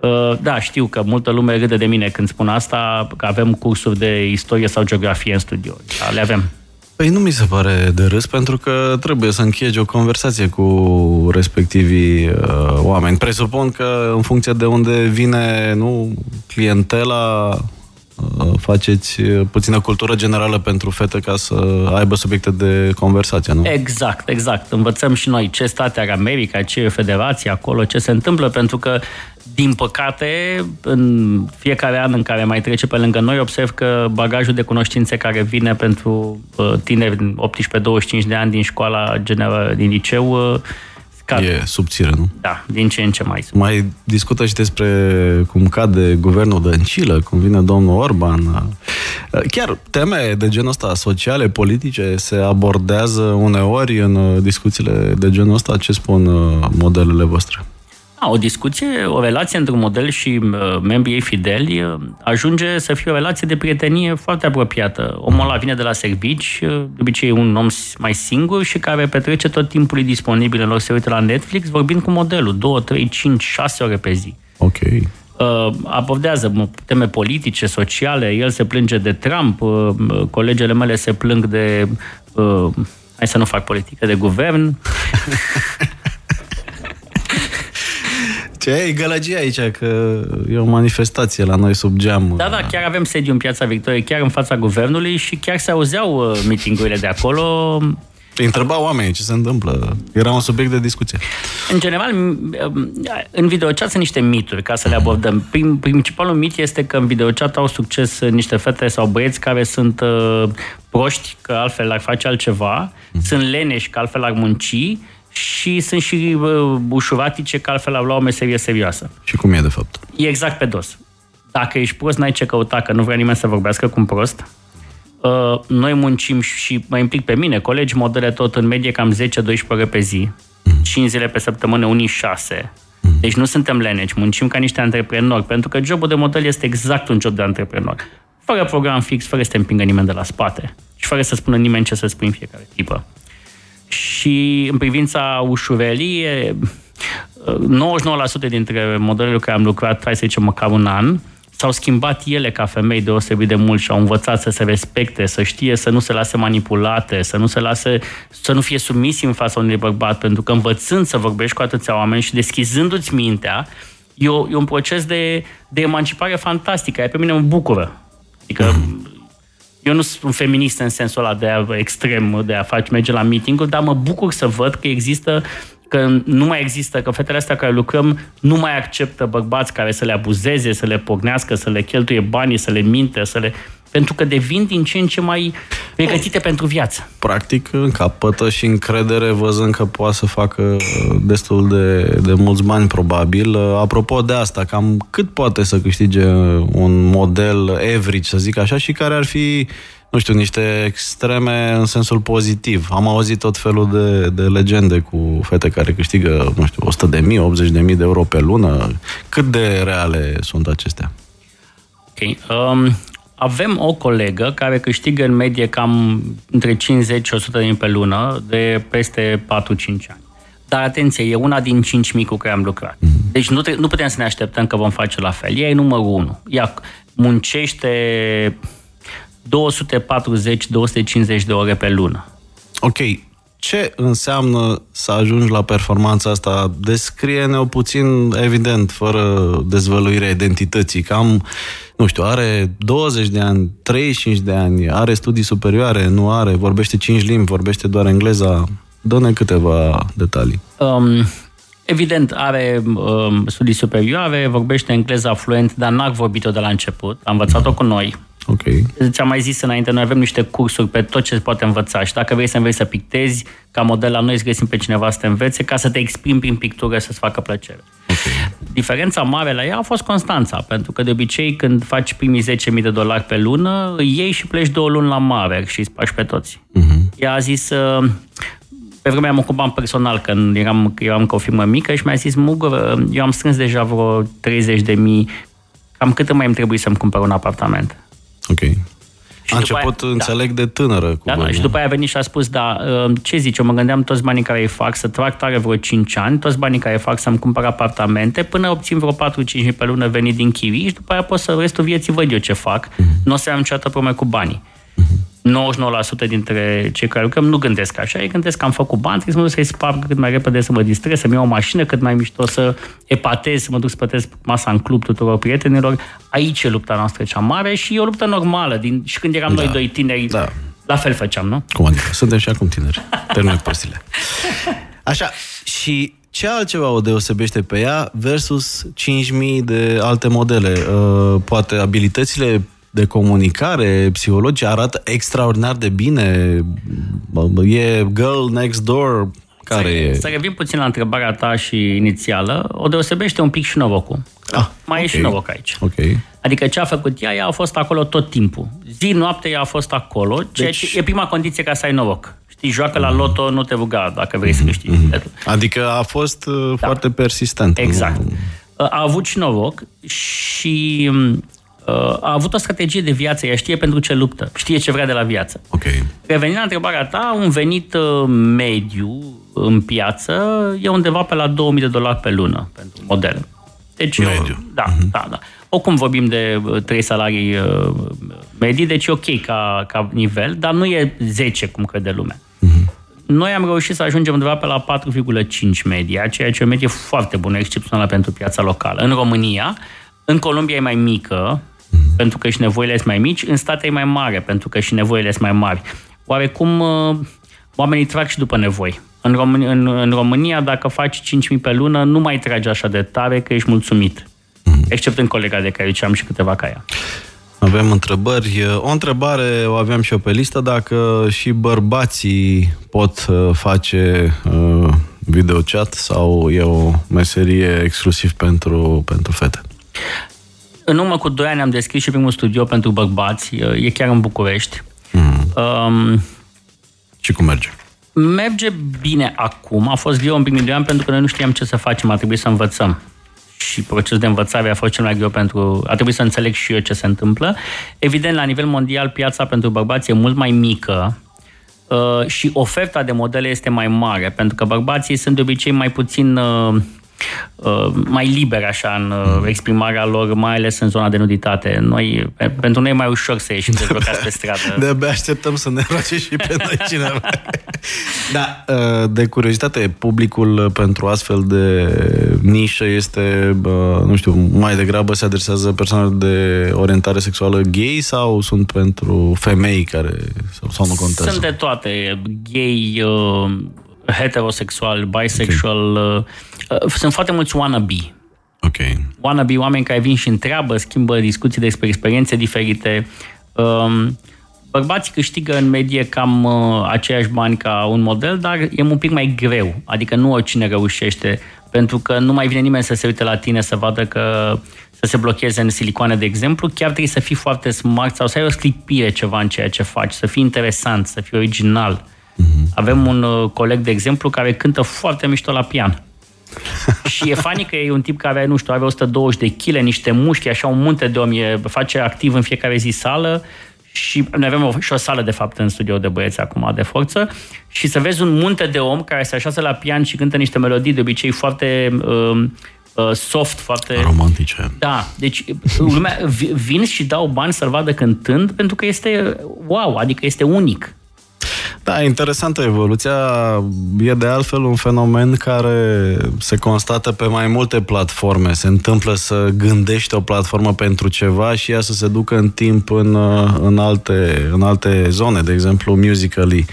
uh, da, știu că multă lume râde de mine când spun asta, că avem cursuri de istorie sau geografie în studio. Da, le avem. Păi nu mi se pare de râs, pentru că trebuie să încheiegi o conversație cu respectivii uh, oameni. Presupun că în funcție de unde vine nu clientela, uh, faceți uh, puțină cultură generală pentru fete ca să aibă subiecte de conversație, nu? Exact, exact. Învățăm și noi ce state are America, ce e federație acolo, ce se întâmplă, pentru că din păcate, în fiecare an în care mai trece pe lângă noi, observ că bagajul de cunoștințe care vine pentru uh, tineri 18-25 de ani din școala generală, din liceu, uh, scade. E subțire, nu? Da, din ce în ce mai subțire. Mai discută și despre cum cade guvernul Dăncilă, cum vine domnul Orban. Uh, chiar teme de genul ăsta, sociale, politice, se abordează uneori în discuțiile de genul ăsta. Ce spun modelele voastre? Da, o discuție, o relație între un model și uh, membrii ei fideli uh, ajunge să fie o relație de prietenie foarte apropiată. Omul ăla vine de la servici, uh, de obicei un om mai singur și care petrece tot timpul disponibil în loc să se uite la Netflix vorbind cu modelul, 2, 3, 5, 6 ore pe zi. Ok. Uh, abordează teme politice, sociale, el se plânge de Trump, uh, colegele mele se plâng de uh, hai să nu fac politică, de guvern. [LAUGHS] Ce e gălăgie aici, că e o manifestație la noi sub geam. Da, da, chiar avem sediu în Piața Victoriei, chiar în fața guvernului și chiar se auzeau uh, mitingurile de acolo. Îi întreba oamenii ce se întâmplă. Era un subiect de discuție. În general, în videochat sunt niște mituri, ca să le abordăm. Prim, principalul mit este că în videochat au succes niște fete sau băieți care sunt uh, proști, că altfel ar face altceva, mm. sunt leneși, că altfel ar munci și sunt și uh, ușuratice, că altfel au luat o meserie serioasă. Și cum e, de fapt? E exact pe dos. Dacă ești prost, n-ai ce căuta, că nu vrea nimeni să vorbească cu un prost. Uh, noi muncim și mă implic pe mine, colegi modele tot în medie cam 10-12 ore pe zi, mm. 5 zile pe săptămână, unii 6. Mm. Deci nu suntem leneci, muncim ca niște antreprenori, pentru că jobul de model este exact un job de antreprenor. Fără program fix, fără să te împingă nimeni de la spate și fără să spună nimeni ce să spui în fiecare tipă. Și în privința ușurelii, 99% dintre modelele care am lucrat, hai să zicem, măcar un an, s-au schimbat ele ca femei deosebit de mult și au învățat să se respecte, să știe să nu se lase manipulate, să nu se lase, să nu fie submisi în fața unui bărbat, pentru că învățând să vorbești cu atâția oameni și deschizându-ți mintea, e, o, e un proces de, de emancipare fantastică, aia pe mine mă bucură. Adică eu nu sunt un feminist în sensul ăla de a, extrem de a face merge la meeting dar mă bucur să văd că există că nu mai există, că fetele astea care lucrăm nu mai acceptă bărbați care să le abuzeze, să le pognească, să le cheltuie banii, să le minte, să le... Pentru că devin din ce în ce mai pregătite pentru viață. Practic, încapătă și încredere văzând că poate să facă destul de, de mulți bani, probabil. Apropo de asta, cam cât poate să câștige un model average, să zic așa, și care ar fi nu știu, niște extreme în sensul pozitiv. Am auzit tot felul de, de legende cu fete care câștigă, nu știu, 100 de mii, 80 de mii de euro pe lună. Cât de reale sunt acestea? Ok. Um, avem o colegă care câștigă în medie cam între 50 și 100 de mii pe lună de peste 4-5 ani. Dar atenție, e una din 5 mii cu care am lucrat. Mm-hmm. Deci nu, nu putem să ne așteptăm că vom face la fel. Ea e numărul 1. Ea muncește 240-250 de ore pe lună. Ok. Ce înseamnă să ajungi la performanța asta? Descrie-ne-o puțin, evident, fără dezvăluirea identității. Cam nu știu, are 20 de ani, 35 de ani, are studii superioare, nu are, vorbește 5 limbi, vorbește doar engleza. Dă-ne câteva detalii. Um, Evident, are um, studii superioare, vorbește engleza fluent, dar n-a vorbit-o de la început. A învățat-o cu noi. Ok. Ți-am mai zis înainte, noi avem niște cursuri pe tot ce se poate învăța și dacă vrei să înveți să pictezi, ca model la noi să găsim pe cineva să te învețe, ca să te exprimi prin pictură, să-ți facă plăcere. Okay. Diferența mare la ea a fost Constanța, pentru că de obicei când faci primii 10.000 de dolari pe lună, iei și pleci două luni la mare și îți spași pe toți. Uh-huh. Ea a zis, uh, pe vremea am ocupat personal, când eram, eram ca o firmă mică și mi-a zis, Mugur, eu am strâns deja vreo 30 de mii, cam cât mai îmi trebuie să-mi cumpăr un apartament? Ok. Și a început, aia, înțeleg, da. de tânără cu da, da, și după aia a venit și a spus, da, uh, ce zici, eu mă gândeam toți banii care îi fac să trag tare vreo 5 ani, toți banii care îi fac să-mi cumpăr apartamente, până obțin vreo 4-5 pe lună venit din chirii și după aia pot să restul vieții văd eu ce fac. Mm-hmm. Nu o să am niciodată probleme cu banii. 99% dintre cei care lucrăm nu gândesc așa, ei gândesc că am făcut bani, trebuie să mă duc să-i sparg cât mai repede, să mă distrez, să-mi iau o mașină cât mai mișto, să epatez, să mă duc să plătesc masa în club tuturor prietenilor. Aici e lupta noastră cea mare și e o luptă normală. Din, și când eram da. noi doi tineri, da. la fel făceam, nu? Cum adică? Suntem și acum tineri. Termină părțile. Așa, și ce altceva o deosebește pe ea versus 5.000 de alte modele? Uh, poate abilitățile de comunicare psihologice arată extraordinar de bine. E Girl Next Door, care să, e? Să revin puțin la întrebarea ta și inițială. O deosebește un pic și Novocul. Ah, mai okay. e și Novoc aici. Okay. Adică ce a făcut ea, ea a fost acolo tot timpul. Zi, noapte, ea a fost acolo, ceea deci... ce e prima condiție ca să ai Novoc. Știi, joacă la loto, nu te ruga dacă vrei mm-hmm. să mhm, câștigi. Mm-hmm. Adică a fost uh, da. foarte persistent. Exact. A avut și Novoc și a avut o strategie de viață, ea știe pentru ce luptă, știe ce vrea de la viață. Okay. Revenind la întrebarea ta, un venit uh, mediu în piață e undeva pe la 2000 de dolari pe lună pentru model. Deci, mediu. Da, uh-huh. da, da. Oricum vorbim de uh, trei salarii uh, medii, deci e ok ca, ca nivel, dar nu e 10 cum crede lumea. Uh-huh. Noi am reușit să ajungem undeva pe la 4,5 media, ceea ce e o medie foarte bună, excepțională pentru piața locală. În România, în Columbia e mai mică, mm-hmm. Pentru că și nevoile sunt mai mici, în state e mai mare, pentru că și nevoile sunt mai mari. Oarecum uh, oamenii trag și după nevoi. În România, în, în România, dacă faci 5.000 pe lună, nu mai tragi așa de tare că ești mulțumit. Mm-hmm. Except în colega de care am și câteva ca ea. Avem întrebări. O întrebare o aveam și eu pe listă, dacă și bărbații pot uh, face uh, videochat sau e o meserie exclusiv pentru, pentru fete? În urmă cu 2 ani am deschis și primul studio pentru bărbați, e chiar în București. Mm. Um, și cum merge? Merge bine acum, a fost greu în primii doi ani pentru că noi nu știam ce să facem, a trebuit să învățăm. Și procesul de învățare a fost cel mai greu pentru... A trebuit să înțeleg și eu ce se întâmplă. Evident, la nivel mondial, piața pentru bărbați e mult mai mică, uh, și oferta de modele este mai mare, pentru că bărbații sunt de obicei mai puțin uh, Uh, mai liberi așa în uh, exprimarea lor, mai ales în zona de nuditate. Noi, pentru noi e mai ușor să ieșim de pe stradă. De-abia așteptăm să ne [LAUGHS] roage și pe noi cineva. da, uh, de curiozitate, publicul pentru astfel de nișă este, nu știu, mai degrabă se adresează persoane de orientare sexuală gay sau sunt pentru femei care sau, sau nu contează? Sunt de toate. Gay, heterosexual, bisexual, okay. Uh, sunt foarte mulți wannabe. Ok. Wannabe, oameni care vin și întreabă, schimbă discuții despre experiențe diferite. Um, bărbații câștigă în medie cam uh, aceiași bani ca un model, dar e un pic mai greu. Adică nu oricine reușește, pentru că nu mai vine nimeni să se uite la tine să vadă că să se blocheze în silicoane, de exemplu, chiar trebuie să fii foarte smart sau să ai o sclipire ceva în ceea ce faci, să fii interesant, să fii original. Uh-huh. Avem un uh, coleg, de exemplu, care cântă foarte mișto la pian. [LAUGHS] și e fani că e un tip care, nu știu, are 120 de kg, niște mușchi, așa un munte de om, e, face activ în fiecare zi sală și noi avem o, și o sală, de fapt, în studio de băieți acum de forță și să vezi un munte de om care se așează la pian și cântă niște melodii de obicei foarte uh, uh, soft, foarte... Romantice. Da, deci lumea vin și dau bani să-l vadă cântând pentru că este wow, adică este unic. Da, interesantă evoluția. E de altfel un fenomen care se constată pe mai multe platforme. Se întâmplă să gândești o platformă pentru ceva și ea să se ducă în timp în, în, alte, în alte zone. De exemplu, Musical.ly,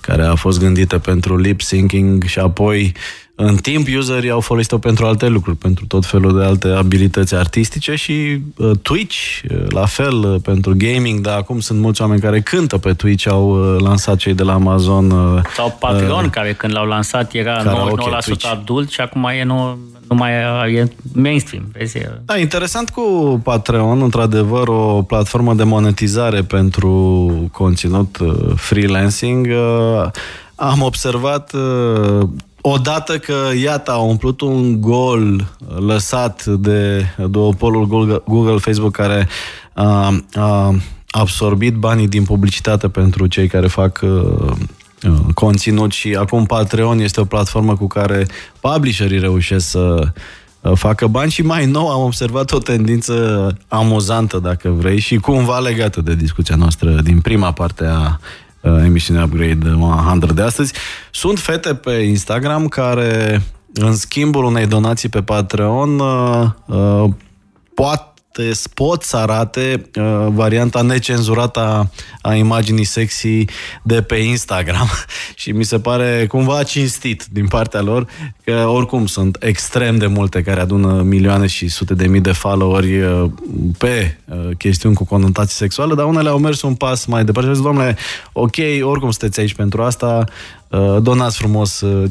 care a fost gândită pentru lip syncing și apoi în timp, userii au folosit-o pentru alte lucruri, pentru tot felul de alte abilități artistice și uh, Twitch, uh, la fel, uh, pentru gaming, dar acum sunt mulți oameni care cântă pe Twitch, au uh, lansat cei de la Amazon. Uh, Sau Patreon, uh, care când l-au lansat era 99% okay, adult și acum e, nu, nu mai e mainstream. Vezi? Da, interesant cu Patreon, într-adevăr, o platformă de monetizare pentru conținut uh, freelancing. Uh, am observat uh, odată că, iată, a umplut un gol lăsat de duopolul Google, Google Facebook care a, a absorbit banii din publicitate pentru cei care fac uh, conținut și acum Patreon este o platformă cu care publisherii reușesc să facă bani și mai nou am observat o tendință amuzantă, dacă vrei, și cumva legată de discuția noastră din prima parte a uh, emisiunea Upgrade 100 de astăzi. Sunt fete pe Instagram care, în schimbul unei donații pe Patreon, uh, uh, poate pot să arate uh, varianta necenzurată a, a imaginii sexy de pe Instagram. [LAUGHS] Și mi se pare cumva cinstit din partea lor că oricum sunt extrem de multe care adună milioane și sute de mii de followeri uh, pe uh, chestiuni cu conotații sexuale, dar unele au mers un pas mai departe și zis, domnule, ok, oricum sunteți aici pentru asta, Uh, donați frumos 5-10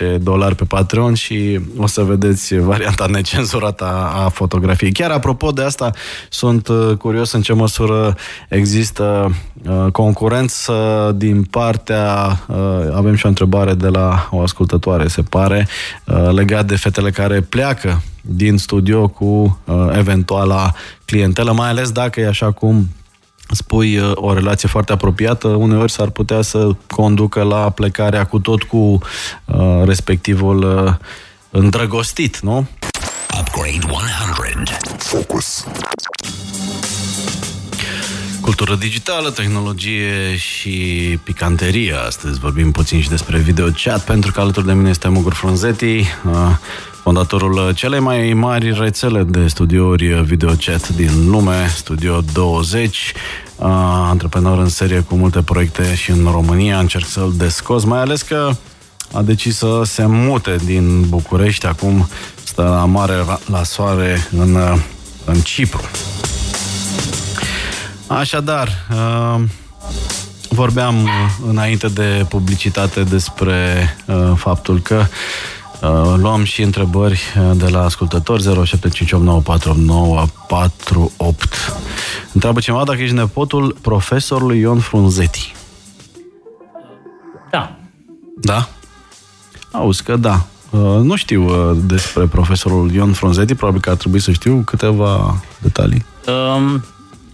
uh, dolari pe Patreon și o să vedeți varianta necenzurată a, a fotografiei. Chiar apropo de asta, sunt uh, curios în ce măsură există concurență din partea, avem și o întrebare de la o ascultătoare, se pare, legat de fetele care pleacă din studio cu eventuala clientelă, mai ales dacă e așa cum spui uh, o relație foarte apropiată, uneori s-ar putea să conducă la plecarea cu tot cu uh, respectivul uh, îndrăgostit, nu? Upgrade 100. Focus. Cultură digitală, tehnologie și picanterie. Astăzi vorbim puțin și despre video chat, pentru că alături de mine este Mugur Frunzeti, uh, fondatorul celei mai mari rețele de studiouri videochat din lume, Studio 20, antreprenor în serie cu multe proiecte și în România, încerc să-l descos, mai ales că a decis să se mute din București, acum stă la mare la soare în, în Cipru. Așadar, vorbeam înainte de publicitate despre faptul că Uh, luăm și întrebări uh, de la ascultători 0758948948. Întreabă cineva dacă ești nepotul profesorului Ion Frunzeti. Da. Da? Auzi că da. Uh, nu știu despre profesorul Ion Frunzeti, probabil că ar trebui să știu câteva detalii. Um,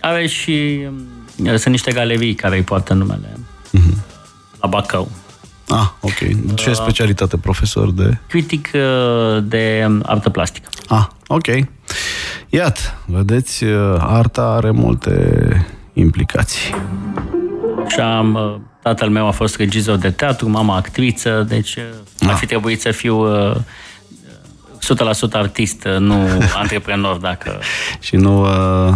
are și... Um, sunt niște galerii care îi poartă numele. Uh-huh. La Bacău. Ah, ok. Ce uh, specialitate, profesor de... Critic uh, de artă plastică. Ah, ok. Iată, vedeți, uh, arta are multe implicații. Și am, uh, tatăl meu a fost regizor de teatru, mama actriță, deci ah. ar fi trebuit să fiu 100% artist, nu [LAUGHS] antreprenor, dacă... și nu uh,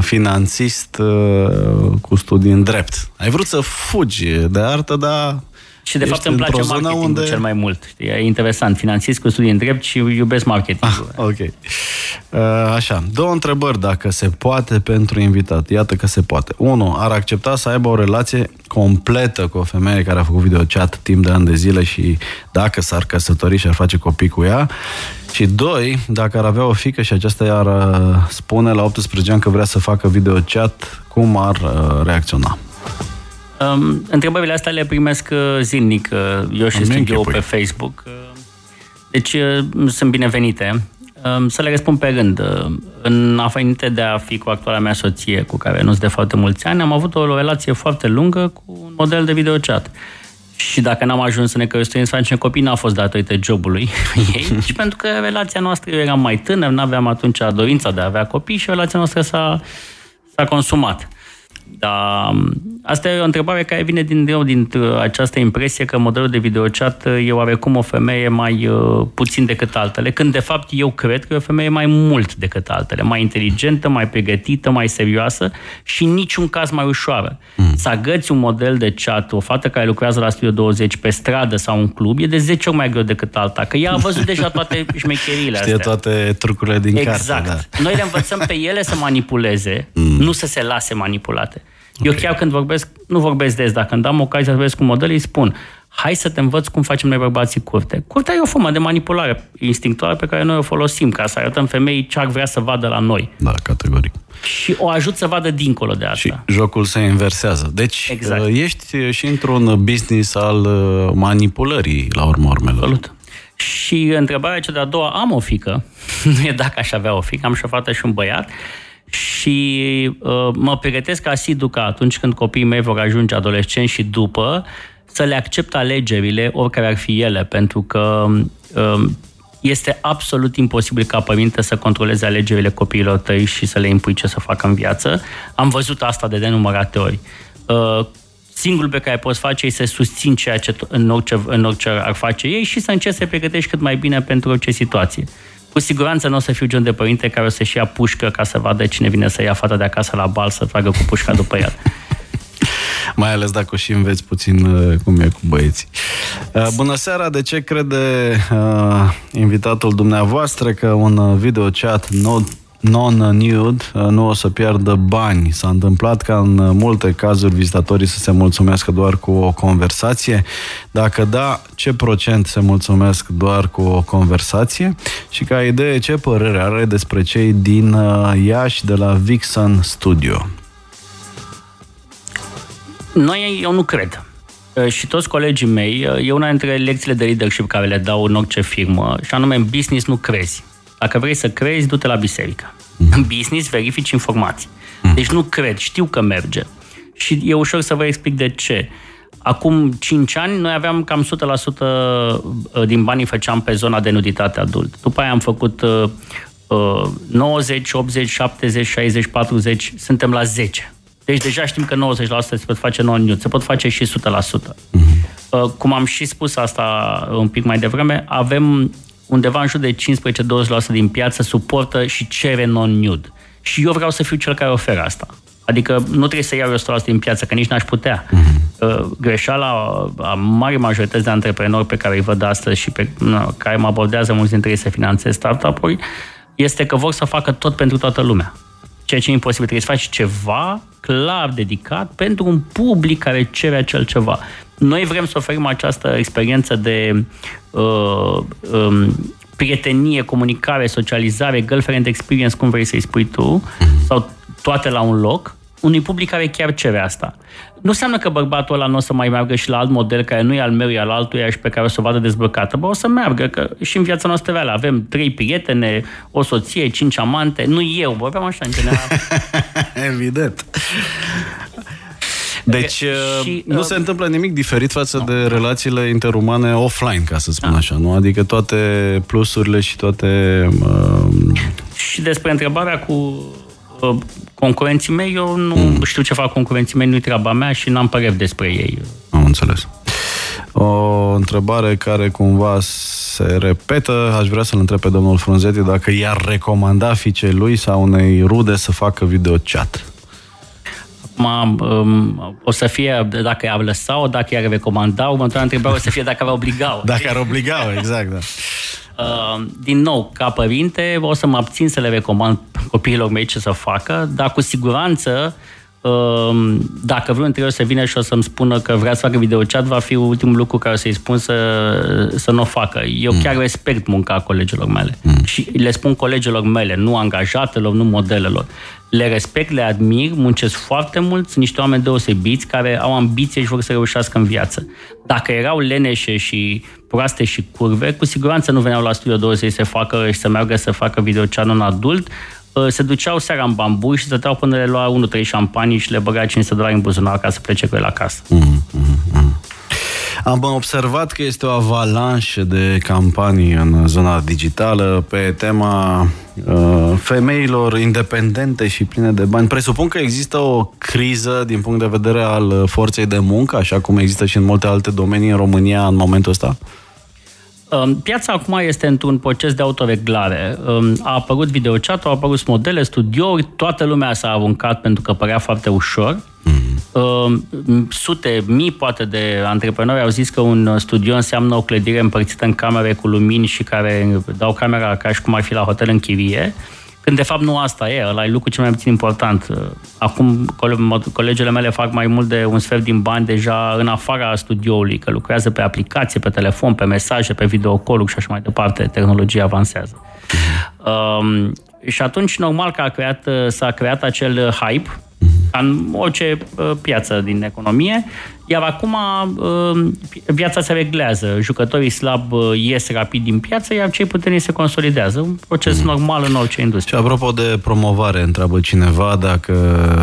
finanțist uh, cu studii în drept. Ai vrut să fugi de artă, dar și de fapt îmi place marketingul unde... cel mai mult. E interesant. Finanțez cu studii în drept și iubesc marketing. Ah, ok. Uh, așa, două întrebări dacă se poate pentru invitat. Iată că se poate. Unu, ar accepta să aibă o relație completă cu o femeie care a făcut video chat timp de ani de zile și dacă s-ar căsători și ar face copii cu ea. Și doi, dacă ar avea o fică și aceasta i-ar uh, spune la 18 ani că vrea să facă video chat, cum ar uh, reacționa? Um, întrebările astea le primesc uh, zilnic uh, eu și studio pe Facebook. Uh, deci sunt binevenite. Um, să le răspund pe rând. În afară de a fi cu actuala mea soție, cu care nu sunt de foarte mulți ani, am avut o relație foarte lungă cu un model de video chat. Și dacă n-am ajuns să ne căsătorim să facem copii, n-a fost datorită jobului [LAUGHS] ei, ci pentru că relația noastră, eu eram mai tânăr, n-aveam atunci dorința de a avea copii și relația noastră s-a, s-a consumat. Dar Asta e o întrebare care vine din nou din această impresie că modelul de videochat e oarecum o femeie mai uh, puțin decât altele, când de fapt eu cred că e o femeie mai mult decât altele, mai inteligentă, mai pregătită, mai serioasă și în niciun caz mai ușoară. Mm. Să agăți un model de chat, o fată care lucrează la Studio 20 pe stradă sau în club, e de 10 ori mai greu decât alta, că ea a văzut [LAUGHS] deja toate șmecheriile Știe astea. toate trucurile din exact. carte. Da. Noi le învățăm pe ele să manipuleze, mm. nu să se lase manipulate. Eu okay. chiar când vorbesc, nu vorbesc des, dar când am ocazia să vorbesc cu modele, îi spun hai să te învăț cum facem noi bărbații curte. Curtea e o formă de manipulare instinctuală pe care noi o folosim ca să arătăm femeii ce ar vrea să vadă la noi. Da, categoric. Și o ajut să vadă dincolo de asta. Și jocul se inversează. Deci exact. Uh, ești și într-un business al uh, manipulării, la urmă urmelor. Absolut. Și întrebarea cea de-a doua, am o fică, [LAUGHS] nu e dacă aș avea o fică, am și o fată și un băiat, și uh, mă pregătesc asidu ca atunci când copiii mei vor ajunge adolescenți și după să le accept alegerile, oricare ar fi ele, pentru că uh, este absolut imposibil ca părinte să controleze alegerile copiilor tăi și să le impui ce să facă în viață. Am văzut asta de nenumărate ori. Uh, singurul pe care poți face e să susțin ceea ce în orice, în orice ar face ei și să încerci să pregătești cât mai bine pentru orice situație. Cu siguranță nu o să fiu gen de părinte care o să-și ia pușcă ca să vadă cine vine să ia fata de acasă la bal să tragă cu pușca după el. [LAUGHS] Mai ales dacă o și înveți puțin uh, cum e cu băieții. Uh, bună seara! De ce crede uh, invitatul dumneavoastră că un uh, video chat not non-nude uh, nu o să piardă bani. S-a întâmplat ca în multe cazuri vizitatorii să se mulțumească doar cu o conversație. Dacă da, ce procent se mulțumesc doar cu o conversație? Și ca idee, ce părere are despre cei din uh, Iași de la Vixen Studio? Noi, eu nu cred. Uh, și toți colegii mei, e una dintre lecțiile de leadership care le dau în orice firmă, și anume în business nu crezi. Dacă vrei să crezi, du-te la biserică. Mm. În business verifici informații. Mm. Deci nu cred, știu că merge. Și e ușor să vă explic de ce. Acum 5 ani noi aveam cam 100% din banii făceam pe zona de nuditate adult. După aia am făcut uh, 90, 80, 70, 60, 40, suntem la 10. Deci deja știm că 90% se pot face non se pot face și 100%. Mm-hmm. Uh, cum am și spus asta un pic mai devreme, avem undeva în jur de 15-20% din piață suportă și cere non-nude. Și eu vreau să fiu cel care oferă asta. Adică nu trebuie să iau 100% din piață, că nici n-aș putea. Uh-huh. Greșeala a mare majorități de antreprenori pe care îi văd astăzi și pe nu, care mă abordează mulți dintre ei să finanțez startup-uri, este că vor să facă tot pentru toată lumea. Ceea ce e imposibil. Trebuie să faci ceva clar dedicat pentru un public care cere acel ceva. Noi vrem să oferim această experiență de uh, um, prietenie, comunicare, socializare, girlfriend experience, cum vrei să-i spui tu, mm-hmm. sau toate la un loc, unui public care chiar cere asta. Nu înseamnă că bărbatul ăla nu o să mai meargă și la alt model care nu e al meu, e al altuia și pe care o să o vadă dezbrăcată. Bă, o să meargă, că și în viața noastră reală avem trei prietene, o soție, cinci amante, nu eu, vorbeam așa în general. [LAUGHS] Evident. Deci și, nu uh, se întâmplă nimic diferit față no. de relațiile interumane offline, ca să spun da. așa, nu? Adică toate plusurile și toate... Uh... Și despre întrebarea cu uh, concurenții mei, eu nu mm. știu ce fac concurenții mei, nu-i treaba mea și n-am păreri despre ei. Am înțeles. O întrebare care cumva se repetă, aș vrea să-l întreb pe domnul Frunzeti dacă i-ar recomanda fiicei lui sau unei rude să facă video chat. Acum um, o să fie dacă i-ar lăsa-o, dacă i-ar recomanda, următoarea întrebare o să fie dacă ar obliga-o. [LAUGHS] Dacă ar obliga exact, da. [LAUGHS] Uh, din nou, ca părinte, o să mă abțin să le recomand copiilor mei ce să facă, dar cu siguranță uh, dacă vreun dintre ei să vină și o să-mi spună că vrea să facă videochat, va fi ultimul lucru care o să-i spun să, să nu o facă. Eu mm. chiar respect munca colegilor mele. Mm. Și le spun colegilor mele, nu angajatelor, nu modelelor le respect, le admir, muncesc foarte mult, sunt niște oameni deosebiți care au ambiție și vor să reușească în viață. Dacă erau leneșe și proaste și curve, cu siguranță nu veneau la Studio 20 să facă și să meargă să facă videocean în adult, ă, se duceau seara în bambu și stăteau până le lua 1-3 șampanii și le băga 500 dolari în buzunar ca să plece cu el acasă. Mm-hmm. Am observat că este o avalanșă de campanii în zona digitală pe tema uh, femeilor independente și pline de bani. Presupun că există o criză din punct de vedere al forței de muncă, așa cum există și în multe alte domenii în România în momentul ăsta? Um, piața acum este într-un proces de autoreglare. Um, a apărut videochat, au apărut modele, studiouri, toată lumea s-a aruncat pentru că părea foarte ușor. Mm-hmm. Sute, mii poate de antreprenori au zis că un studio înseamnă o clădire împărțită în camere cu lumini și care dau camera ca și cum ar fi la hotel în chirie. Când de fapt nu asta e, ăla e lucru cel mai puțin important. Acum colegele mele fac mai mult de un sfert din bani deja în afara studioului, că lucrează pe aplicație, pe telefon, pe mesaje, pe videocall și așa mai departe. Tehnologia avansează. Um, și atunci, normal că a creat, s-a creat acel hype în orice uh, piață din economie, iar acum uh, viața se reglează. Jucătorii slab uh, ies rapid din piață, iar cei puternici se consolidează. Un proces mm. normal în orice industrie. Și apropo de promovare, întreabă cineva dacă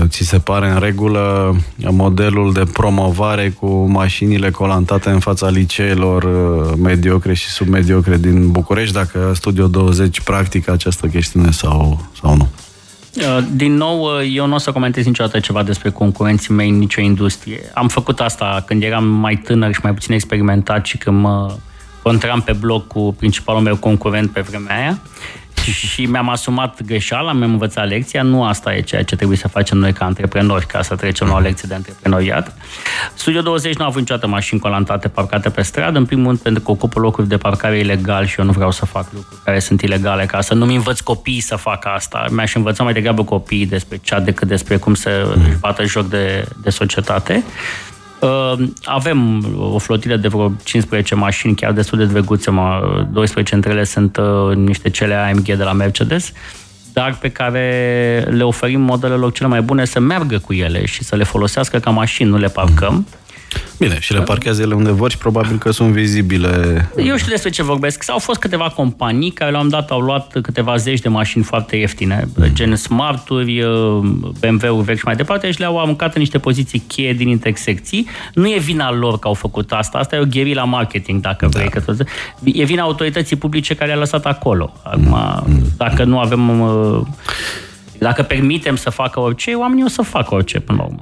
ți se pare în regulă modelul de promovare cu mașinile colantate în fața liceelor mediocre și submediocre din București, dacă Studio 20 practică această chestiune sau, sau nu. Uh, din nou, uh, eu nu o să comentez niciodată ceva despre concurenții mei în nicio industrie. Am făcut asta când eram mai tânăr și mai puțin experimentat și când mă contram pe bloc cu principalul meu concurent pe vremea aia și mi-am asumat greșeala, mi-am învățat lecția, nu asta e ceea ce trebuie să facem noi ca antreprenori, ca să trecem la o lecție de antreprenoriat. Studio 20 nu a avut niciodată mașini colantate parcate pe stradă, în primul rând pentru că ocupă locuri de parcare ilegal și eu nu vreau să fac lucruri care sunt ilegale, ca să nu-mi învăț copiii să facă asta. Mi-aș învăța mai degrabă copiii despre cea decât despre cum să își bată joc de, de societate. Uh, avem o flotilă de vreo 15 mașini, chiar destul de drăguțe, 12 între ele sunt uh, niște cele AMG de la Mercedes, dar pe care le oferim modelelor cele mai bune să meargă cu ele și să le folosească ca mașini, nu le parcăm. Mm Bine, și le parchează ele unde vor și probabil că sunt vizibile. Eu știu despre ce vorbesc. S-au fost câteva companii care la un dat au luat câteva zeci de mașini foarte ieftine, mm. gen Smart-uri, uh, BMW-uri vechi și mai departe și le-au aruncat în niște poziții cheie din intersecții. Nu e vina lor că au făcut asta, asta e o gherila marketing, dacă da. vrei. Că tot... E vina autorității publice care a lăsat acolo. Acum, mm. dacă nu avem... Uh, dacă permitem să facă orice, oamenii o să facă orice până la urmă.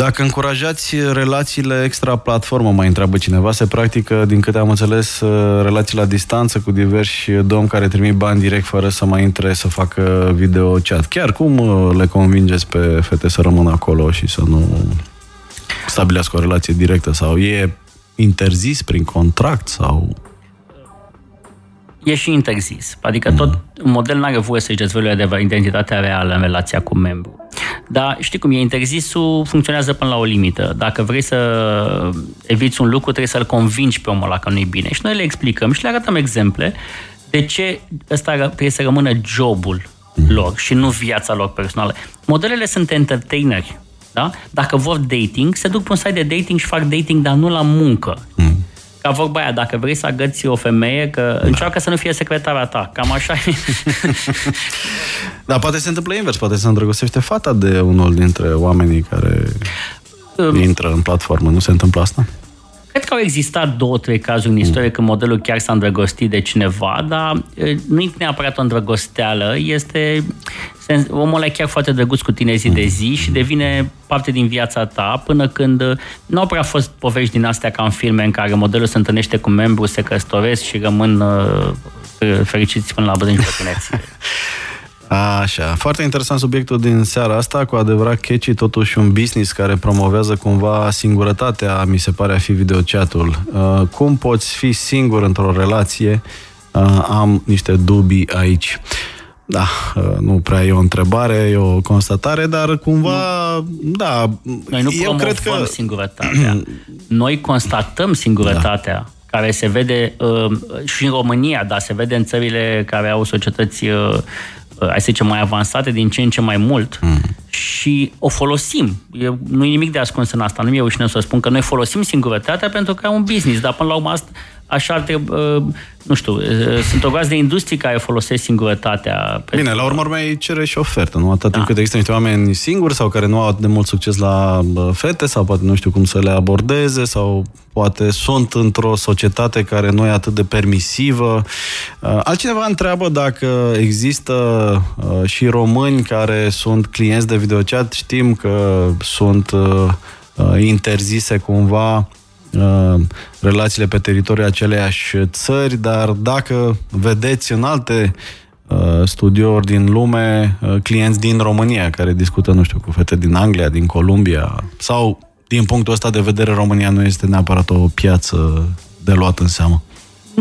Dacă încurajați relațiile extra-platformă, mai întreabă cineva, se practică, din câte am înțeles, relații la distanță cu diversi domni care trimit bani direct fără să mai intre să facă video chat. Chiar cum uh, le convingeți pe fete să rămână acolo și să nu stabilească o relație directă? Sau e interzis prin contract? sau e și interzis. Adică tot un model nu are voie să-și dezvăluie de identitatea reală în relația cu membru. Dar știi cum e, interzisul funcționează până la o limită. Dacă vrei să eviți un lucru, trebuie să-l convingi pe omul ăla că nu-i bine. Și noi le explicăm și le arătăm exemple de ce ăsta trebuie să rămână jobul lor și nu viața lor personală. Modelele sunt entertaineri. Da? Dacă vor dating, se duc pe un site de dating și fac dating, dar nu la muncă. Mm ca vorba aia, dacă vrei să agăți o femeie, că da. încearcă să nu fie secretara ta. Cam așa e. [LAUGHS] Dar poate se întâmplă invers, poate se îndrăgostește fata de unul dintre oamenii care um, intră în platformă. Nu se întâmplă asta? Cred că au existat două, trei cazuri în istorie mm. când modelul chiar s-a îndrăgostit de cineva, dar nu e neapărat o îndrăgosteală, este omul e chiar foarte drăguț cu tine zi de zi și devine parte din viața ta până când nu au prea fost povești din astea ca în filme în care modelul se întâlnește cu membru, se căsătoresc și rămân uh, fericiți până la bătrâni [LAUGHS] și Așa, foarte interesant subiectul din seara asta, cu adevărat catchy, totuși un business care promovează cumva singurătatea, mi se pare a fi videochatul. Uh, cum poți fi singur într-o relație? Uh, am niște dubii aici. Da, uh, nu prea e o întrebare, e o constatare, dar cumva, nu. da, Noi nu eu cred că... singurătatea. [CLEARS THROAT] Noi constatăm singurătatea. Da care se vede uh, și în România, dar se vede în țările care au societăți uh, Uh, hai să zicem, mai avansate din ce în ce mai mult mm. și o folosim. Eu, nu e nimic de ascuns în asta, nu mi-e ușine să spun că noi folosim singurătatea pentru că e un business, dar până la urmă asta, așa ar trebui, uh, nu știu, uh, sunt o de industrie care folosesc singurătatea. Bine, la urmă mai cere și ofertă, nu? Atât da. timp cât există niște oameni singuri sau care nu au atât de mult succes la fete sau poate nu știu cum să le abordeze sau poate sunt într-o societate care nu e atât de permisivă. Uh, altcineva întreabă dacă există și români care sunt clienți de videochat. Știm că sunt interzise cumva Uh, relațiile pe teritoriul aceleiași țări, dar dacă vedeți în alte uh, studiouri din lume uh, clienți din România care discută, nu știu, cu fete din Anglia, din Columbia sau din punctul ăsta de vedere România nu este neapărat o piață de luat în seamă.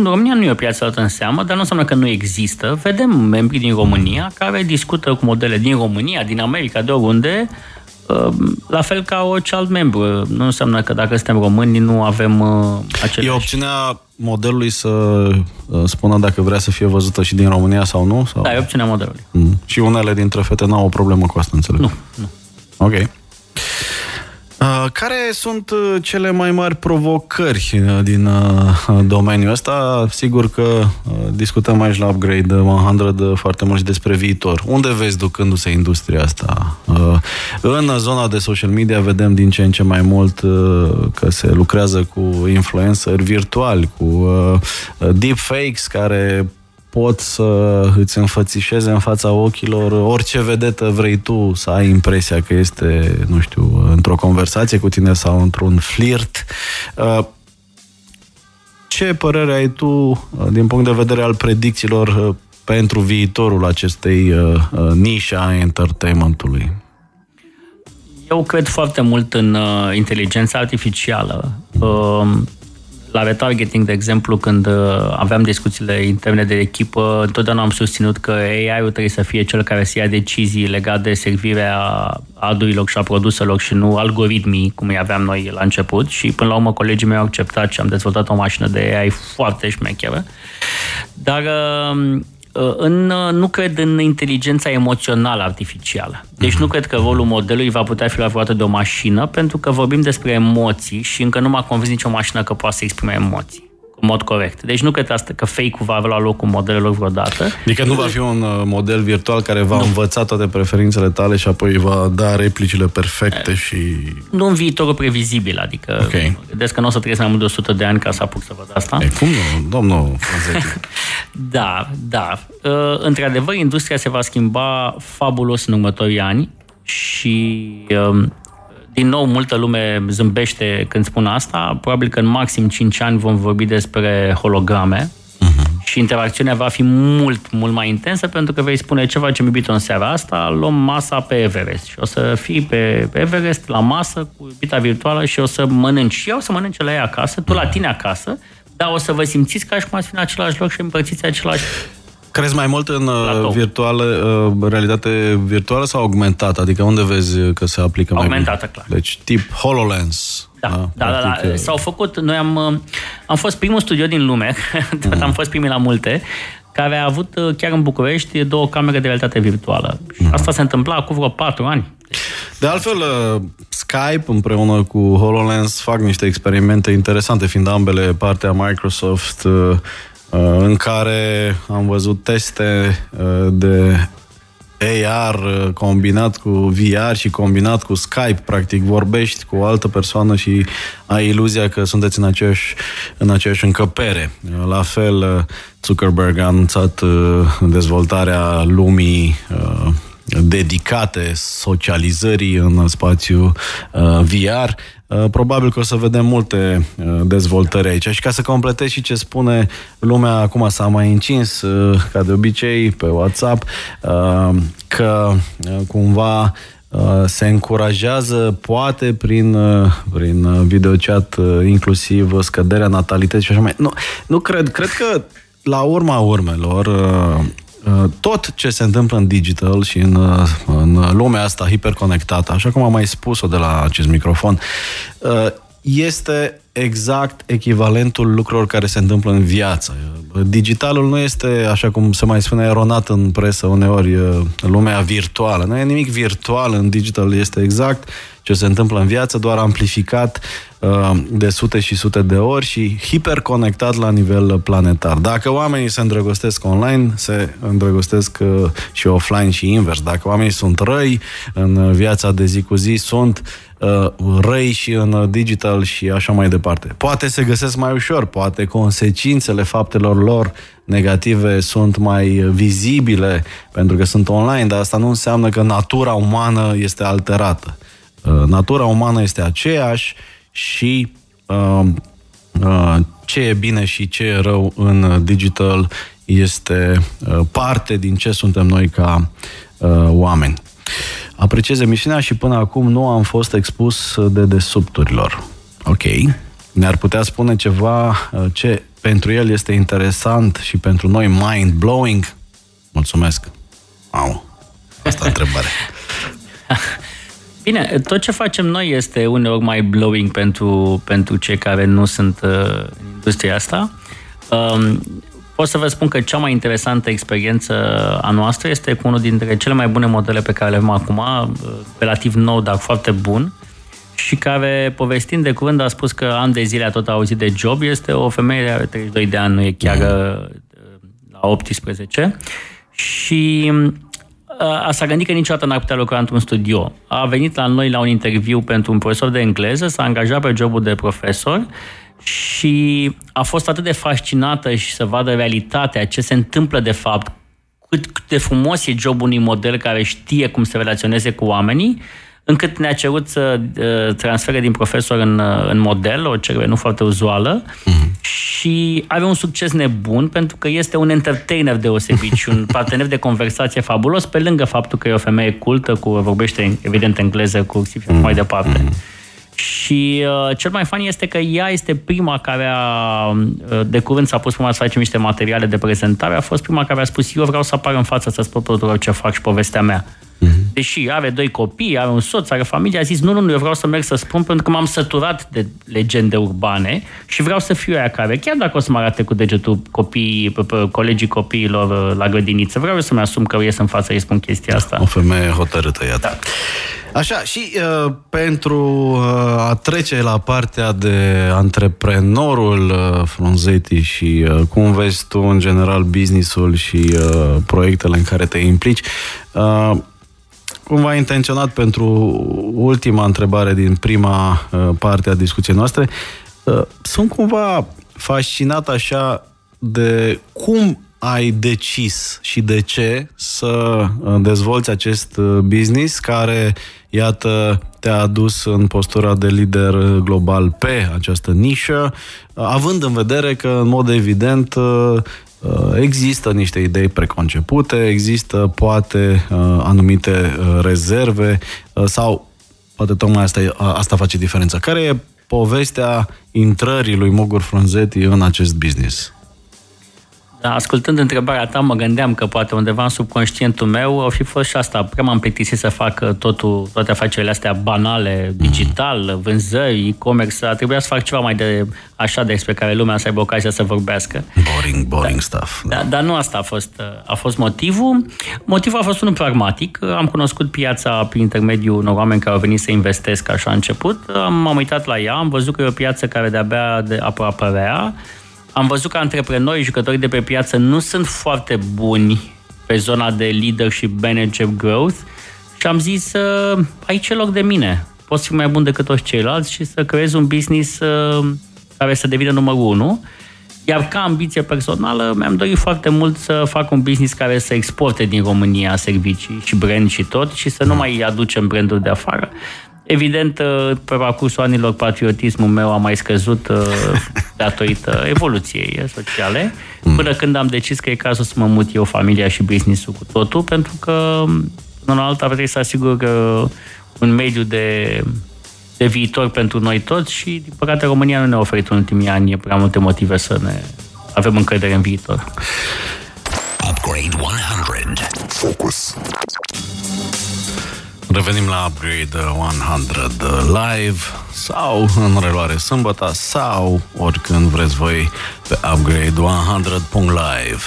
România nu e o piață luată în seamă, dar nu înseamnă că nu există. Vedem membri din România care discută cu modele din România, din America, de oriunde, Ehm, la fel ca orice alt membru. Nu înseamnă că dacă suntem români nu avem uh, aceleași... E opțiunea modelului să uh, spună dacă vrea să fie văzută și din România sau nu? Sau? Da, e opțiunea modelului. Mm. Și unele dintre fete n-au o problemă cu asta, înțeleg? Nu, nu. Ok. Uh, care sunt uh, cele mai mari provocări uh, din domeniul ăsta? Sigur că discutăm aici la Upgrade 100 foarte mult și despre viitor. Unde vezi ducându-se industria asta? În zona de social media vedem din ce în ce mai mult că se lucrează cu influenceri virtuali, cu deepfakes care pot să îți înfățișeze în fața ochilor orice vedetă vrei tu să ai impresia că este, nu știu, într-o conversație cu tine sau într-un flirt. Uh, ce părere ai tu uh, din punct de vedere al predicțiilor uh, pentru viitorul acestei nișe a entertainmentului? Eu cred foarte mult în inteligența artificială. Uh, la retargeting, de exemplu, când uh, aveam discuțiile interne de echipă, întotdeauna am susținut că AI-ul trebuie să fie cel care să ia decizii legate de servirea adurilor și a produselor și nu algoritmii, cum îi aveam noi la început. Și până la urmă colegii mei au acceptat și am dezvoltat o mașină de AI foarte șmecheră. Dar uh, Uh, în, uh, nu cred în inteligența emoțională artificială. Deci nu cred că rolul modelului va putea fi luat de o mașină, pentru că vorbim despre emoții și încă nu m-a convins nicio mașină că poate să exprime emoții în mod corect. Deci nu cred asta că fake-ul va avea la locul modelelor vreodată. Adică nu va fi un uh, model virtual care va nu. învăța toate preferințele tale și apoi va da replicile perfecte și... Nu în viitorul previzibil, adică okay. vedeți că nu o să trăiesc mai mult de 100 de ani ca să apuc să văd asta. E, cum nu, domnul [LAUGHS] Da, da. Uh, într-adevăr, industria se va schimba fabulos în următorii ani și um, din nou, multă lume zâmbește când spun asta. Probabil că în maxim 5 ani vom vorbi despre holograme uh-huh. și interacțiunea va fi mult, mult mai intensă pentru că vei spune ce facem iubito în seara asta, luăm masa pe Everest și o să fii pe Everest la masă cu iubita virtuală și o să mănânci. Și eu o să mănânce la ea acasă, tu la tine acasă, dar o să vă simțiți ca și cum ați fi în același loc și împărțiți același Crezi mai mult în uh, virtuală, uh, realitate virtuală sau augmentată? Adică unde vezi că se aplică mai Augmentată, clar. Deci tip HoloLens. Da, da, da, da, da. S-au făcut, noi am, uh, am fost primul studio din lume, [LAUGHS] mm. am fost primii la multe, care a avut chiar în București două camere de realitate virtuală. Mm. Asta se întâmpla acum vreo patru ani. De altfel, Skype împreună cu HoloLens fac niște experimente interesante, fiind ambele parte a Microsoft Uh, în care am văzut teste uh, de AR uh, combinat cu VR și combinat cu Skype, practic vorbești cu o altă persoană și ai iluzia că sunteți în aceeași, în aceeași încăpere. La fel, Zuckerberg a anunțat dezvoltarea lumii dedicate socializării în spațiu VR. Uh, probabil că o să vedem multe uh, dezvoltări aici. Și ca să completez și ce spune lumea, acum s-a mai încins, uh, ca de obicei, pe WhatsApp, că cumva se încurajează, poate prin, prin videochat, inclusiv scăderea natalității și așa mai. Nu, nu cred. Cred că la urma urmelor, Uh, tot ce se întâmplă în digital și în, uh, în lumea asta hiperconectată, așa cum am mai spus-o de la acest microfon, uh, este exact echivalentul lucrurilor care se întâmplă în viață. Digitalul nu este, așa cum se mai spune eronat în presă uneori, lumea virtuală. Nu e nimic virtual în digital, este exact ce se întâmplă în viață, doar amplificat uh, de sute și sute de ori și hiperconectat la nivel planetar. Dacă oamenii se îndrăgostesc online, se îndrăgostesc uh, și offline și invers. Dacă oamenii sunt răi în viața de zi cu zi, sunt uh, răi și în digital și așa mai departe. Poate se găsesc mai ușor, poate consecințele faptelor lor negative sunt mai vizibile pentru că sunt online, dar asta nu înseamnă că natura umană este alterată. Uh, natura umană este aceeași și uh, uh, ce e bine și ce e rău în digital este uh, parte din ce suntem noi ca uh, oameni. Apreciez emisiunea și până acum nu am fost expus de desubturilor. Ok. Ne-ar putea spune ceva uh, ce pentru el este interesant și pentru noi mind-blowing? Mulțumesc. Au. Asta întrebare. [LAUGHS] Bine, tot ce facem noi este uneori mai blowing pentru, pentru cei care nu sunt uh, în industria asta. Um, pot să vă spun că cea mai interesantă experiență a noastră este cu unul dintre cele mai bune modele pe care le avem acum, uh, relativ nou, dar foarte bun, și care, povestind de curând, a spus că an de zile a tot auzit de job. Este o femeie de 32 de ani, nu e chiar mm. la 18. Și a s-a gândit că niciodată n-ar putea lucra într-un studio. A venit la noi la un interviu pentru un profesor de engleză, s-a angajat pe jobul de profesor și a fost atât de fascinată și să vadă realitatea, ce se întâmplă de fapt, cât, cât de frumos e jobul unui model care știe cum să relaționeze cu oamenii, încât ne-a cerut să uh, transfere din profesor în, uh, în model, o cerere nu foarte uzuală, mm-hmm. și are un succes nebun pentru că este un entertainer deosebit și un [LAUGHS] partener de conversație fabulos, pe lângă faptul că e o femeie cultă, cu vorbește evident engleză, cursiv și mm-hmm. mai departe. Mm-hmm. Și uh, cel mai fain este că ea este prima care a, uh, de curând s-a pus prima să facem niște materiale de prezentare, a fost prima care a spus eu vreau să apar în față să spun tuturor ce fac și povestea mea. Uh-huh. Deși are doi copii, are un soț, are familie, a zis nu, nu, nu, eu vreau să merg să spun pentru că m-am săturat de legende urbane și vreau să fiu aia care, chiar dacă o să mă arate cu degetul copii, colegii copiilor uh, la grădiniță, vreau să-mi asum că ies în față să-i spun chestia asta. O femeie hotărâtă, iată. Da. Așa, și uh, pentru uh, a trece la partea de antreprenorul uh, Frunzeti și uh, cum vezi tu în general businessul și uh, proiectele în care te implici, uh, cumva intenționat pentru ultima întrebare din prima uh, parte a discuției noastre, uh, sunt cumva fascinat așa de cum ai decis și de ce să uh, dezvolți acest uh, business care, iată, te-a adus în postura de lider global pe această nișă, uh, având în vedere că, în mod evident, există niște idei preconcepute, există poate anumite rezerve sau poate tocmai asta, asta face diferența. Care e povestea intrării lui Mogur Frunzeti în acest business? Da, ascultând întrebarea ta, mă gândeam că poate undeva în subconștientul meu au fi fost și asta. Prea m-am plictisit să fac totul, toate afacerile astea banale, digital, vânzări, e-commerce. A trebuit să fac ceva mai de așa despre care lumea să aibă ocazia să vorbească. Boring, boring da, stuff. Da. Da, dar nu asta a fost, a fost motivul. Motivul a fost unul pragmatic. Am cunoscut piața prin intermediul unor oameni care au venit să investesc așa a început. M-am uitat la ea, am văzut că e o piață care de-abia de apărea am văzut că antreprenorii, jucătorii de pe piață nu sunt foarte buni pe zona de leadership, manager, growth și am zis, uh, aici e loc de mine. Pot fi mai bun decât toți ceilalți și să creez un business uh, care să devină numărul unu. Iar ca ambiție personală, mi-am dorit foarte mult să fac un business care să exporte din România servicii și brand și tot și să nu mai aducem branduri de afară. Evident, uh, pe parcursul anilor, patriotismul meu a mai scăzut uh, [LAUGHS] datorită evoluției sociale, mm. până când am decis că e cazul să mă mut eu, familia și business-ul cu totul, pentru că, în alta, trebuie să asigur uh, un mediu de, de viitor pentru noi toți și, din păcate, România nu ne-a oferit în ultimii ani prea multe motive să ne avem încredere în viitor. Upgrade 100. Focus. Revenim la Upgrade 100 live sau în reluare sâmbătă sau oricând vreți voi pe upgrade100.live.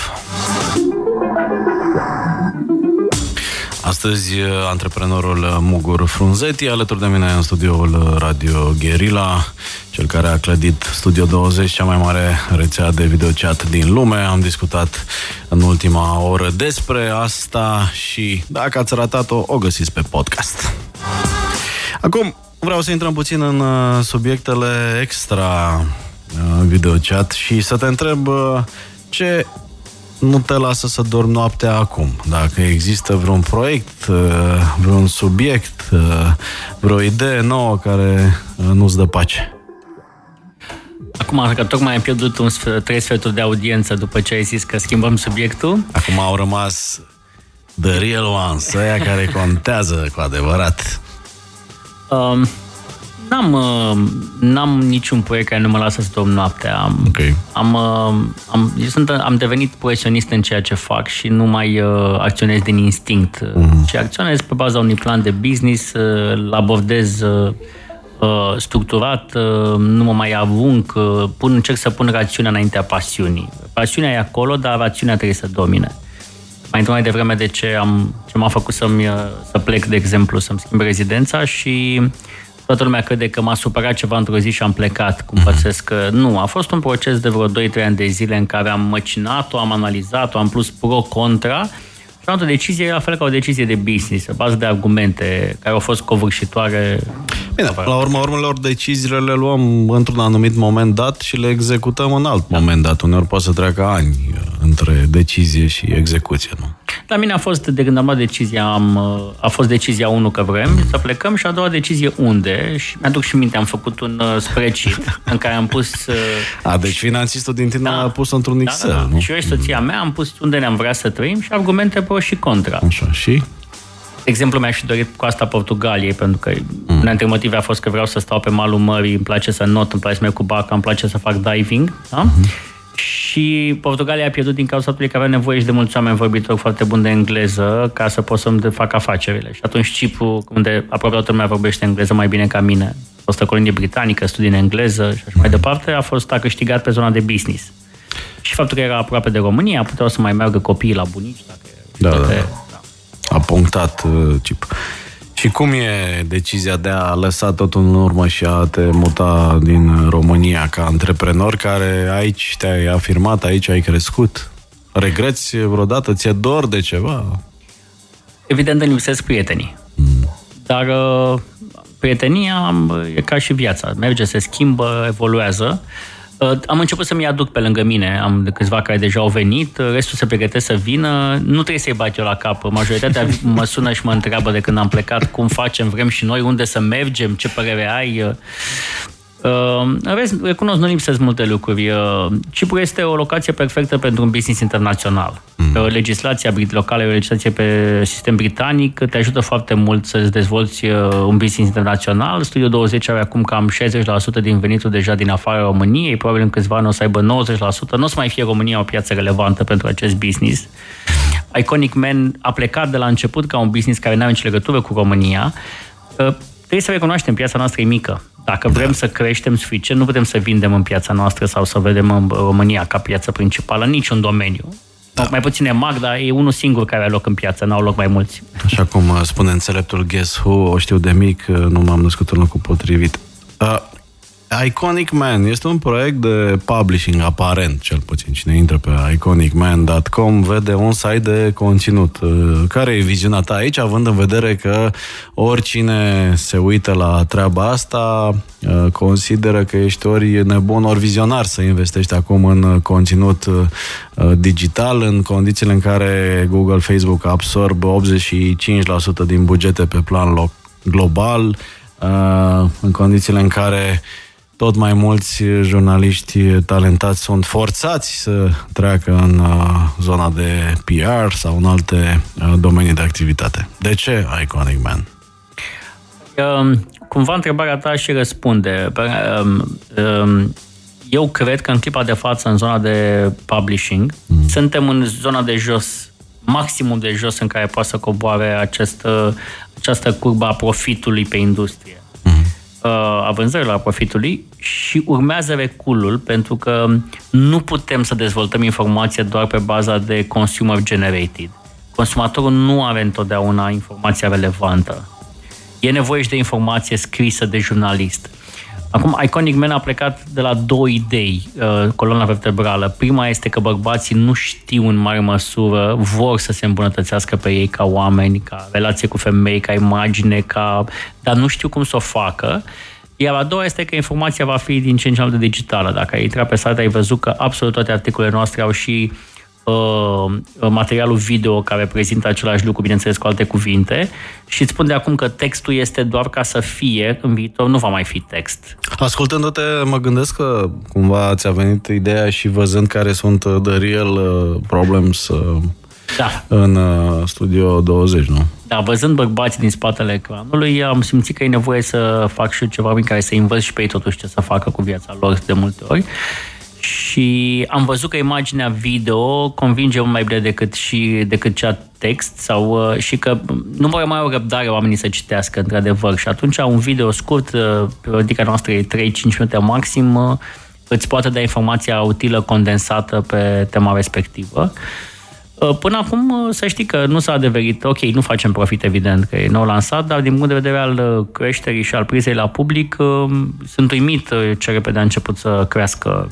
Astăzi, antreprenorul Mugur Frunzeti, alături de mine în studioul Radio Guerilla, cel care a clădit Studio 20, cea mai mare rețea de videochat din lume. Am discutat în ultima oră despre asta și dacă ați ratat-o, o găsiți pe podcast. Acum, vreau să intrăm puțin în uh, subiectele extra uh, videochat și să te întreb uh, ce nu te lasă să dormi noaptea acum. Dacă există vreun proiect, uh, vreun subiect, uh, vreo idee nouă care uh, nu-ți dă pace. Acum că tocmai am pierdut un sfert, trei sferturi de audiență după ce ai zis că schimbăm subiectul. Acum au rămas the real ones, aia care contează cu adevărat. Um, N-am, uh, n-am niciun proiect care nu mă lasă să dorm noaptea. Am, okay. am, uh, am, eu sunt, am devenit profesionist în ceea ce fac și nu mai uh, acționez din instinct. Mm-hmm. Și acționez pe baza unui plan de business, uh, îl abordez uh, uh, structurat, uh, nu mă mai avunc, uh, pun, încerc să pun rațiunea înaintea pasiunii. Pasiunea e acolo, dar rațiunea trebuie să domine. Mai mai devreme de ce, am, ce m-a făcut să-mi, să plec, de exemplu, să-mi schimb rezidența și toată lumea crede că m-a supărat ceva într-o zi și am plecat, cum mhm. pățesc că nu. A fost un proces de vreo 2-3 ani de zile în care am măcinat-o, am analizat-o, am plus pro-contra și am o decizie la fel ca o decizie de business, pe bază de argumente care au fost covârșitoare. Bine, la urma urmelor, deciziile le luăm într-un anumit moment dat și le executăm în alt da. moment dat. Uneori poate să treacă ani uh, între decizie și execuție, nu? La mine a fost, de când am luat decizia, am, a fost decizia 1 că vrem să plecăm și a doua decizie unde. Și mi-aduc și minte, am făcut un uh, spreadsheet [LAUGHS] în care am pus... Uh, a, deci finanțistul din tine da, a pus într-un Excel, da, da, da. nu? Și eu și soția mea am pus unde ne-am vrea să trăim și argumente pro și contra. Așa, și? De exemplu, mi-aș fi dorit coasta Portugaliei, pentru că mm. una dintre motive a fost că vreau să stau pe malul mării, îmi place să not, îmi place să merg cu barca, îmi place să fac diving, da? Mm-hmm și Portugalia a pierdut din cauza faptului că avea nevoie și de mulți oameni vorbitori foarte buni de engleză ca să pot să-mi fac afacerile. Și atunci Cipru, unde aproape toată lumea vorbește engleză mai bine ca mine, a fost o colonie britanică, studii în engleză și așa mai departe, a fost a câștigat pe zona de business. Și faptul că era aproape de România, puteau să mai meargă copiii la bunici. Dacă da, toate, da, da. A punctat uh, Cipru. Și cum e decizia de a lăsa totul în urmă și a te muta din România ca antreprenor care aici te-ai afirmat, aici ai crescut? Regreți vreodată? Ți-e dor de ceva? Evident îmi lipsesc prietenii. Mm. Dar uh, prietenia e ca și viața. Merge, se schimbă, evoluează. Uh, am început să-mi aduc pe lângă mine, am de câțiva care deja au venit, uh, restul se pregătesc să vină, nu trebuie să-i bagi eu la cap. Majoritatea [LAUGHS] mă sună și mă întreabă de când am plecat cum facem, vrem și noi, unde să mergem, ce părere ai. Uh, Uh, vezi, recunosc, nu lipsesc multe lucruri. Uh, Cipru este o locație perfectă pentru un business internațional. Mm. Uh, legislația locală e o legislație pe sistem britanic, te ajută foarte mult să-ți dezvolți uh, un business internațional. Studio 20 are acum cam 60% din venitul deja din afara României, probabil în câțiva ani o să aibă 90%. Nu o să mai fie România o piață relevantă pentru acest business. Iconic Man a plecat de la început ca un business care nu are nicio legătură cu România. Uh, trebuie să recunoaștem, piața noastră e mică dacă vrem da. să creștem suficient, nu putem să vindem în piața noastră sau să vedem în România ca piață principală, în niciun domeniu. Da. Mai puțin e mag, dar e unul singur care are loc în piață, n-au loc mai mulți. Așa cum uh, spune înțeleptul Guess Who, o știu de mic, uh, nu m-am născut în locul potrivit. Uh, Iconic Man este un proiect de publishing aparent, cel puțin. Cine intră pe iconicman.com vede un site de conținut. Uh, care e viziunea ta aici, având în vedere că oricine se uită la treaba asta uh, consideră că ești ori nebun, ori vizionar să investești acum în conținut uh, digital, în condițiile în care Google, Facebook absorb 85% din bugete pe plan global, în condițiile în care tot mai mulți jurnaliști talentați sunt forțați să treacă în uh, zona de PR sau în alte uh, domenii de activitate. De ce Iconic Man? Um, cumva întrebarea ta și răspunde. Um, um, eu cred că în clipa de față, în zona de publishing, mm. suntem în zona de jos, maximum de jos în care poate să coboare această, această curbă a profitului pe industrie uh, a vânzărilor, a profitului și urmează reculul pentru că nu putem să dezvoltăm informația doar pe baza de consumer generated. consumatorul nu are întotdeauna informația relevantă. E nevoie și de informație scrisă de jurnalist. Acum, Iconic Man a plecat de la două idei, uh, coloana vertebrală. Prima este că bărbații nu știu în mare măsură, vor să se îmbunătățească pe ei ca oameni, ca relație cu femei, ca imagine, ca... dar nu știu cum să o facă. Iar a doua este că informația va fi din ce în ce mai de digitală. Dacă ai intrat pe site, ai văzut că absolut toate articolele noastre au și uh, uh, materialul video care prezintă același lucru, bineînțeles cu alte cuvinte, și îți spun de acum că textul este doar ca să fie, în viitor nu va mai fi text. Ascultându-te, mă gândesc că cumva ți-a venit ideea și văzând care sunt uh, the real uh, problems uh, da. în Studio 20, nu? Da, văzând bărbații din spatele ecranului, am simțit că e nevoie să fac și eu ceva prin care să învăț și pe ei totuși ce să facă cu viața lor de multe ori și am văzut că imaginea video convinge mai bine decât și decât cea text sau uh, și că nu mai mai au răbdare oamenii să citească într-adevăr și atunci un video scurt, uh, periodica noastră e 3-5 minute maxim, uh, îți poate da informația utilă condensată pe tema respectivă. Până acum, să știi că nu s-a adeverit, ok, nu facem profit, evident, că e nou lansat, dar din punct de vedere al creșterii și al prizei la public, sunt uimit ce repede a început să crească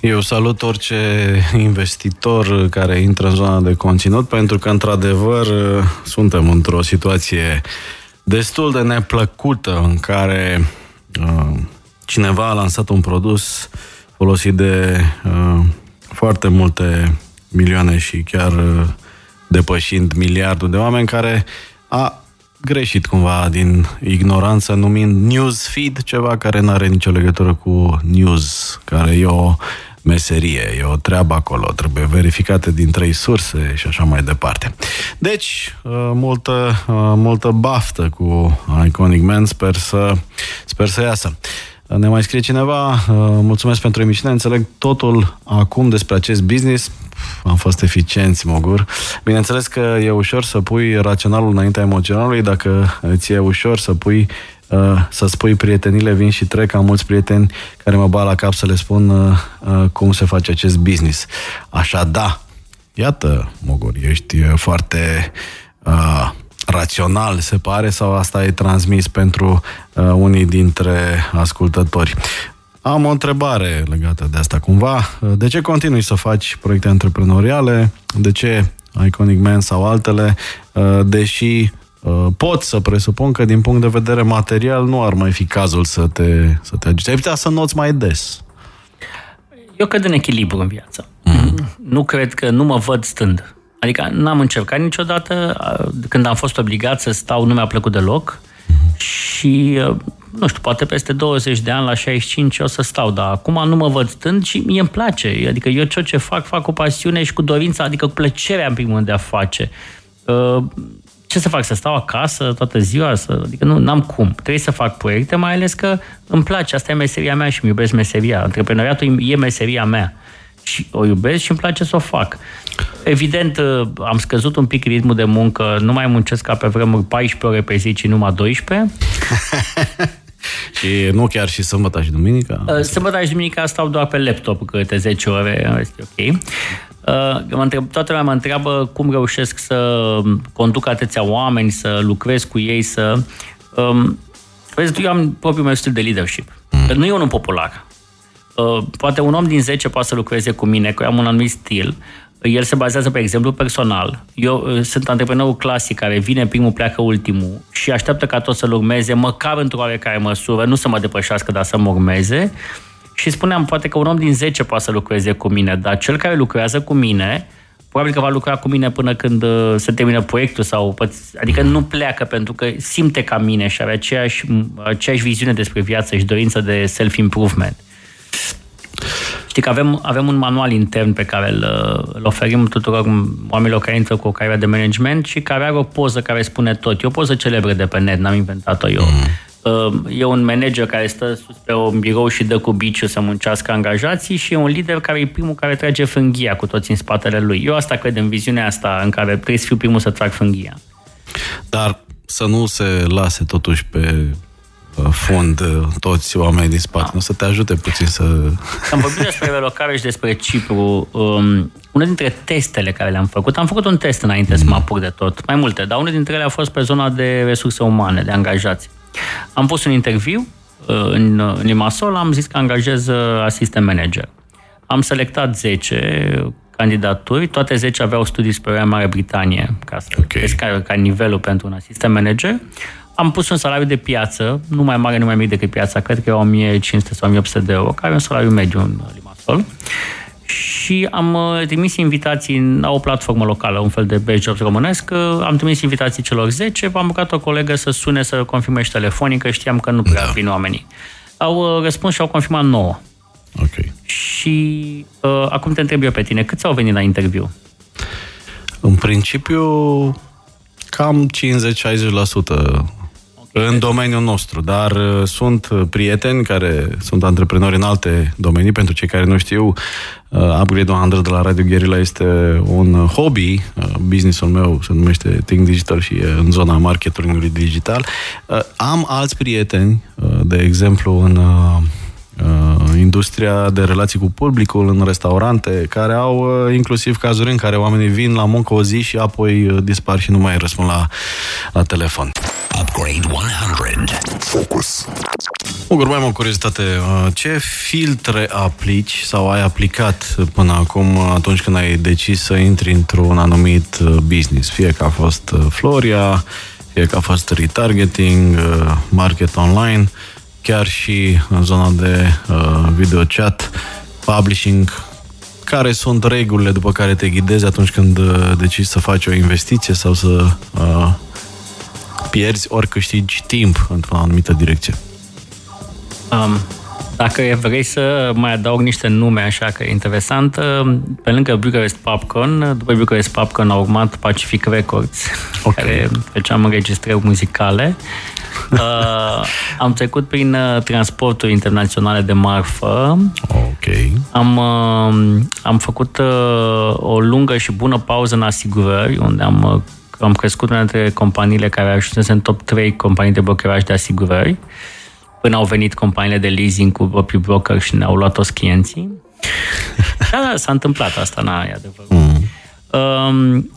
eu salut orice investitor care intră în zona de conținut, pentru că, într-adevăr, suntem într-o situație destul de neplăcută în care uh, cineva a lansat un produs folosit de uh, foarte multe milioane și chiar uh, depășind miliardul de oameni care a greșit cumva din ignoranță numind news feed ceva care nu are nicio legătură cu news, care e o meserie, e o treabă acolo, trebuie verificate din trei surse și așa mai departe. Deci, uh, multă, uh, multă baftă cu Iconic Man, sper să, sper să iasă. Ne mai scrie cineva, uh, mulțumesc pentru emisiune, înțeleg totul acum despre acest business, am fost eficienți, Mogur. Bineînțeles că e ușor să pui raționalul înaintea emoționalului, dacă ți e ușor să pui Uh, să spui prietenile vin și trec, am mulți prieteni care mă bat la cap să le spun uh, uh, cum se face acest business. Așa, da, iată, Mogur, ești foarte uh, rațional, se pare, sau asta e transmis pentru uh, unii dintre ascultători. Am o întrebare legată de asta cumva. De ce continui să faci proiecte antreprenoriale? De ce Iconic Man sau altele? Deși Uh, pot să presupun că din punct de vedere material nu ar mai fi cazul să te, să te agiți. Ai putea să noți mai des. Eu cred în echilibru în viață. Mm-hmm. Nu cred că nu mă văd stând. Adică n-am încercat niciodată, uh, când am fost obligat să stau, nu mi-a plăcut deloc mm-hmm. și, uh, nu știu, poate peste 20 de ani, la 65, o să stau, dar acum nu mă văd stând și mie îmi place. Adică eu ce, ce fac, fac cu pasiune și cu dorința, adică cu plăcerea în primul rând de a face ce să fac, să stau acasă toată ziua? Să, adică nu am cum. Trebuie să fac proiecte, mai ales că îmi place. Asta e meseria mea și îmi iubesc meseria. Antreprenoriatul e meseria mea. Și o iubesc și îmi place să o fac. Evident, uh, am scăzut un pic ritmul de muncă, nu mai muncesc ca pe vremuri 14 ore pe zi, ci numai 12. [LAUGHS] și nu chiar și sâmbătă și duminica? Uh, sâmbătă și duminica stau doar pe laptop câte 10 ore, este ok. Uh, mă întreb, toată lumea mă întreabă cum reușesc să conduc atâția oameni, să lucrez cu ei, să... Um, vezi, eu am propriul meu stil de leadership. Mm. Nu e unul popular. Uh, poate un om din 10 poate să lucreze cu mine, că eu am un anumit stil. El se bazează pe exemplu personal. Eu uh, sunt antreprenorul clasic care vine primul, pleacă ultimul și așteaptă ca tot să-l urmeze, măcar într-o oarecare măsură, nu să mă depășească, dar să mă urmeze. Și spuneam, poate că un om din 10 poate să lucreze cu mine, dar cel care lucrează cu mine, probabil că va lucra cu mine până când uh, se termină proiectul sau, adică nu pleacă pentru că simte ca mine și are aceeași, aceeași viziune despre viață și dorință de self-improvement. Știi că avem, avem un manual intern pe care îl, uh, îl oferim tuturor oamenilor care intră cu o carieră de management și care are o poză care spune tot. E o poză celebră de pe net, n-am inventat-o eu. Mm. Ehm, e un manager care stă sus pe un birou și dă cu biciu să muncească angajații și e un lider care e primul care trage fânghia cu toți în spatele lui. Eu asta cred în viziunea asta în care trebuie să fiu primul să trag fânghia. Dar să nu se lase totuși pe uh, fund uh, toți oamenii din spate. Da. Nu să te ajute puțin să... Am vorbit despre relocare și despre Cipru. Um, unul dintre testele care le-am făcut, am făcut un test înainte mm. să mă apuc de tot, mai multe, dar unul dintre ele a fost pe zona de resurse umane, de angajați. Am pus un interviu uh, în, în Limasol, am zis că angajez uh, asistent manager. Am selectat 10 candidaturi, toate 10 aveau studii spre Marea Britanie, ca să okay. vezi ca, ca nivelul pentru un asistent manager. Am pus un salariu de piață, nu mai mare, nu mai mic decât piața, cred că e 1500 sau 1800 de euro, care e un salariu mediu în Limassol. Și am uh, trimis invitații la o platformă locală, un fel de best jobs românesc. Uh, am trimis invitații celor 10, am rugat o colegă să sune să confirme și telefonic, că știam că nu prea da. vin oamenii. Au uh, răspuns și au confirmat 9. Ok. Și uh, acum te întreb eu pe tine, câți au venit la interviu? În principiu, cam 50-60% în domeniul nostru, dar uh, sunt uh, prieteni care sunt antreprenori în alte domenii. Pentru cei care nu știu, uh, Upgrade 100 de la Radio Guerilla este un hobby. Businessul meu se numește Think Digital și e în zona marketingului digital. Am alți prieteni, de exemplu, în industria de relații cu publicul, în restaurante, care au inclusiv cazuri în care oamenii vin la muncă o zi și apoi dispar și nu mai răspund la, la telefon. Upgrade 100. Focus. Ugur, mai am o curiozitate. Uh, ce filtre aplici sau ai aplicat până acum atunci când ai decis să intri într-un anumit uh, business? Fie că a fost uh, Floria, fie că a fost retargeting, market online, chiar și în zona de video chat, publishing, care sunt regulile după care te ghidezi atunci când decizi să faci o investiție sau să pierzi ori câștigi timp într-o anumită direcție. Um, dacă vrei să mai adaug niște nume așa că e interesant, pe lângă Bucharest Popcorn, după Bucharest Popcorn a urmat Pacific Records, okay. [LAUGHS] care făceam înregistrări muzicale. Uh, [LAUGHS] am trecut prin uh, transporturi internaționale de marfă. Ok. Am, uh, am făcut uh, o lungă și bună pauză în asigurări, unde am uh, am crescut una dintre companiile care au ajuns în top 3 companii de brokeraj de asigurări, până au venit companiile de leasing cu proprii broker și ne-au luat toți clienții. da, [LAUGHS] da, s-a întâmplat asta, na, e adevărat. Mm. Um,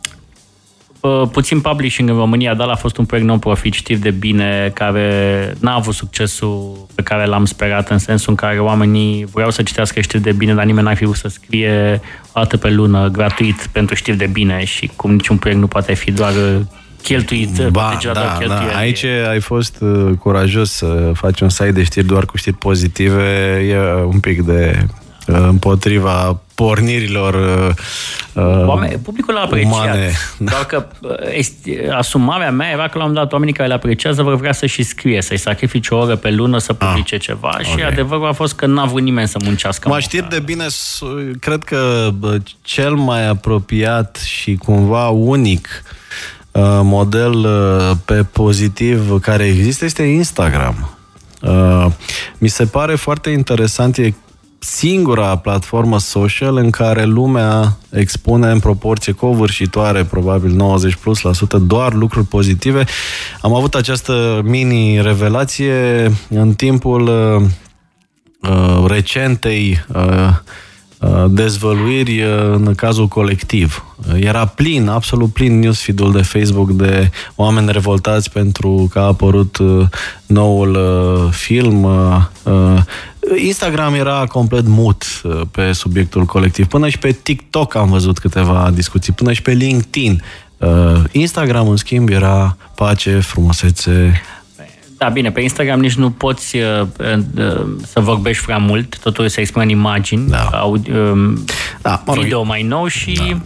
puțin publishing în România, dar a fost un proiect non-profit, știu de bine, care n-a avut succesul pe care l-am sperat, în sensul în care oamenii vreau să citească știri de bine, dar nimeni n-a fi vrut să scrie o dată pe lună, gratuit, pentru știri de bine și cum niciun proiect nu poate fi doar cheltuit. Ba, da, da. Aici ai fost uh, curajos să faci un site de știri doar cu știri pozitive. E un pic de uh, împotriva pornirilor uh, uh, Oameni, publicul l-a apreciat. Umane. Doar că uh, asumarea mea era că la un dat oamenii care le apreciază vor vrea să și scrie, să-i sacrifice o oră pe lună să ah, publice ah, ceva okay. și adevărul a fost că n-a vrut nimeni să muncească. Mă știri de bine, cred că cel mai apropiat și cumva unic uh, model uh, pe pozitiv care există este Instagram. Uh, mi se pare foarte interesant, e singura platformă social în care lumea expune în proporție covârșitoare, probabil 90 plus la sută, doar lucruri pozitive. Am avut această mini-revelație în timpul uh, uh recentei uh, Uh, dezvăluiri uh, în cazul colectiv. Uh, era plin, absolut plin newsfeed-ul de Facebook de oameni revoltați pentru că a apărut noul film. Instagram era complet mut pe subiectul colectiv. Până și pe TikTok am văzut câteva discuții, până și pe LinkedIn. Instagram, în schimb, era pace, frumusețe, da, bine, pe Instagram nici nu poți uh, uh, să vorbești prea mult, totul se exprimă în imagini, da. audio, uh, da, mă rog, video mai nou și... Da.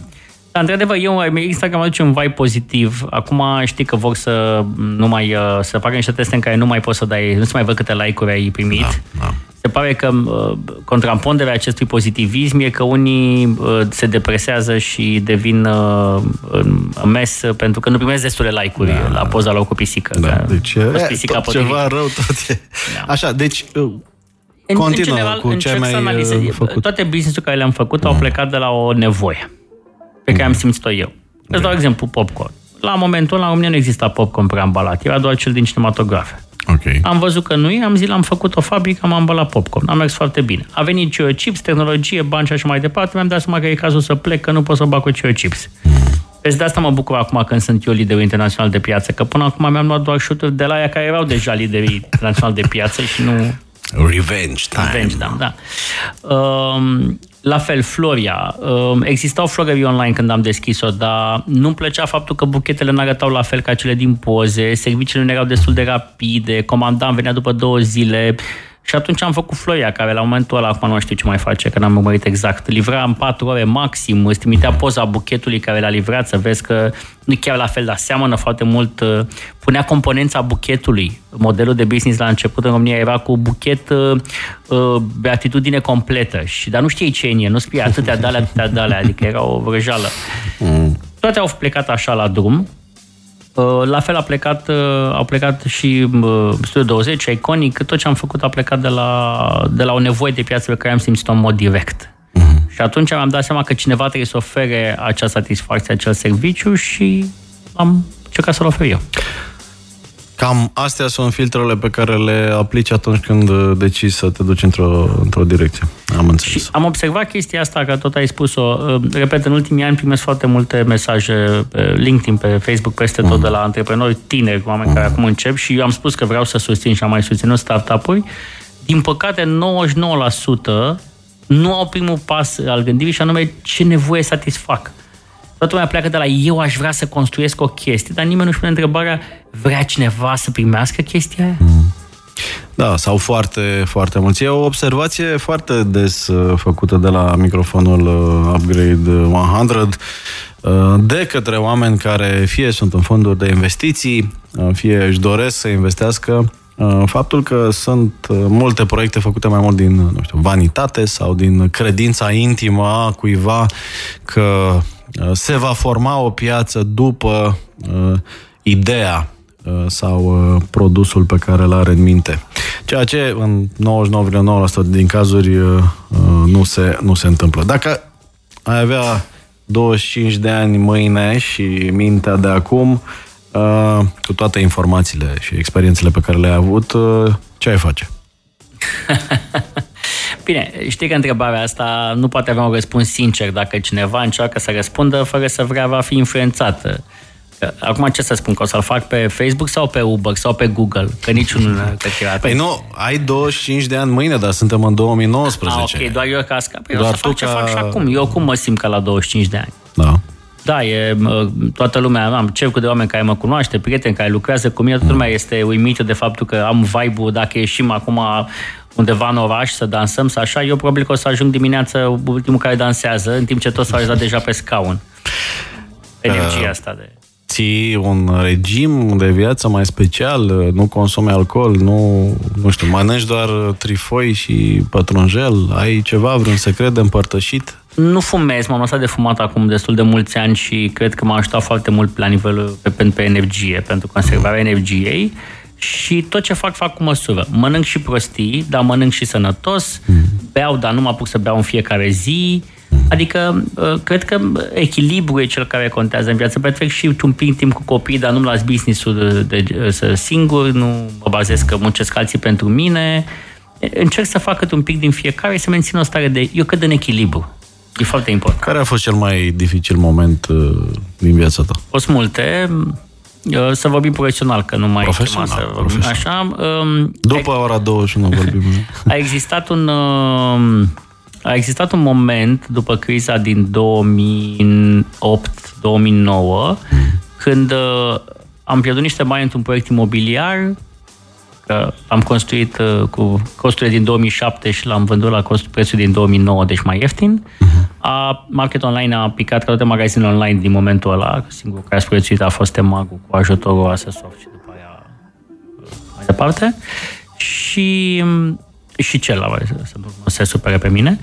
Dar, într-adevăr, eu, Instagram aduce un vibe pozitiv. Acum știi că vor să nu mai, uh, să facă niște teste în care nu mai poți să dai, nu se mai văd câte like-uri ai primit. Da, da se pare că uh, contraponderea acestui pozitivism e că unii uh, se depresează și devin uh, mes pentru că nu primesc destule like-uri da, la poza lor cu pisică. Da, deci e, pisica tot ceva rău tot e. Da. Așa, deci în, Continuă în general, cu ce mai analizez. făcut. Toate business-uri care le-am făcut mm. au plecat de la o nevoie pe care mm. am simțit-o eu. Îți dau mm. exemplu popcorn. La momentul ăla, în România nu exista popcorn preambalat, era doar cel din cinematografe. Ok. Ok. Am văzut că nu e, am zis, am făcut o fabrică, am ambalat popcorn. Am mers foarte bine. A venit Chips, tehnologie, bani și așa mai departe. Mi-am dat seama că e cazul să plec, că nu pot să bag cu Chips. Deci de asta mă bucur acum când sunt eu liderul internațional de piață, că până acum mi-am luat doar șuturi de la ea care erau deja liderii internațional de piață și nu Revenge time. Revenge, da, da. Um, la fel, Floria. Um, existau florării online când am deschis-o, dar nu-mi plăcea faptul că buchetele nu arătau la fel ca cele din poze, serviciile nu erau destul de rapide, comandam, venea după două zile, și atunci am făcut Floria, care la momentul ăla, acum nu știu ce mai face, că n-am urmărit exact, livra în 4 ore maxim, îți trimitea poza buchetului care l-a livrat, să vezi că nu chiar la fel, dar seamănă foarte mult, uh, punea componența buchetului. Modelul de business la început în România era cu buchet uh, uh beatitudine completă, și, dar nu știai ce e nu scrie atâtea de alea, atâtea de alea, adică era o vrăjeală. Mm. Toate au plecat așa la drum, Uh, la fel a plecat, uh, au plecat și uh, Studio 20, Iconic, tot ce am făcut a plecat de la, de la o nevoie de piață pe care am simțit-o în mod direct. Uh-huh. Și atunci mi-am dat seama că cineva trebuie să ofere acea satisfacție, acel serviciu și am încercat să-l ofer eu. Cam astea sunt filtrele pe care le aplici atunci când uh, decizi să te duci într-o, într-o direcție. Am înțeles. Și am observat chestia asta, că tot ai spus-o. Uh, repet, în ultimii ani primesc foarte multe mesaje pe LinkedIn, pe Facebook, peste tot, mm. de la antreprenori tineri, oameni mm. care acum încep și eu am spus că vreau să susțin și am mai susținut startup-uri. Din păcate, 99% nu au primul pas al gândirii și anume ce nevoie satisfac. Toată lumea pleacă de la eu aș vrea să construiesc o chestie, dar nimeni nu-și pune întrebarea vrea cineva să primească chestia aia? Mm. Da, sau foarte, foarte mulți. E o observație foarte des uh, făcută de la microfonul uh, Upgrade 100 uh, de către oameni care fie sunt în fonduri de investiții, fie își doresc să investească faptul că sunt multe proiecte făcute mai mult din, nu știu, vanitate sau din credința intimă a cuiva că se va forma o piață după ideea Uh, sau uh, produsul pe care îl are în minte. Ceea ce în 99,9% din cazuri uh, nu se, nu se întâmplă. Dacă ai avea 25 de ani mâine și mintea de acum, cu toate informațiile și experiențele pe care le-ai avut, ce ai face? [LAUGHS] Bine, știi că întrebarea asta nu poate avea un răspuns sincer dacă cineva încearcă să răspundă fără să vrea va fi influențată. Acum ce să spun, că o să-l fac pe Facebook sau pe Uber sau pe Google? Că niciunul nu a Păi nu, ai 25 de ani mâine, dar suntem în 2019. Ah, ok, doar eu ca scap. Păi doar eu o să fac ce ca... fac și acum. Eu cum mă simt ca la 25 de ani? Da. Da, e, toată lumea, am cercul de oameni care mă cunoaște, prieteni care lucrează cu mine, toată lumea este uimită de faptul că am vibe-ul, dacă ieșim acum undeva în oraș să dansăm, să așa, eu probabil că o să ajung dimineața ultimul care dansează, în timp ce toți s-au deja pe scaun. [LAUGHS] Energia uh, asta de ții un regim de viață mai special, nu consumi alcool, nu, nu știu, mănânci doar trifoi și pătrunjel, ai ceva, vreun secret de împărtășit? Nu fumez, m-am lăsat de fumat acum destul de mulți ani și cred că m-a ajutat foarte mult la nivelul pe, pe, pe energie, pentru conservarea energiei și tot ce fac, fac cu măsură. Mănânc și prostii, dar mănânc și sănătos, mm. beau, dar nu mă apuc să beau în fiecare zi, Adică, uh, cred că echilibru e cel care contează în viață. Petrec și un pic timp cu copii, dar nu las business-ul de, de, să singur, nu mă bazez că muncesc alții pentru mine. Încerc să fac cât un pic din fiecare, să mențin o stare de, eu cred în echilibru. E foarte important. Care a fost cel mai dificil moment uh, din viața ta? O sunt multe. Uh, să vorbim profesional, că nu mai profesional, să vorbim profesional. așa. Um, După ora 21 vorbim. [LAUGHS] a existat un... A existat un moment după criza din 2008-2009 când uh, am pierdut niște bani într-un proiect imobiliar că am construit uh, cu costurile din 2007 și l-am vândut la costul prețul din 2009, deci mai ieftin. Uh-huh. A, market online a picat ca toate magazinele online din momentul ăla. Singurul care a supraviețuit a fost Emagu cu ajutorul Asesoft și după aia uh, mai departe. Și um, și celălalt să nu se supere pe mine.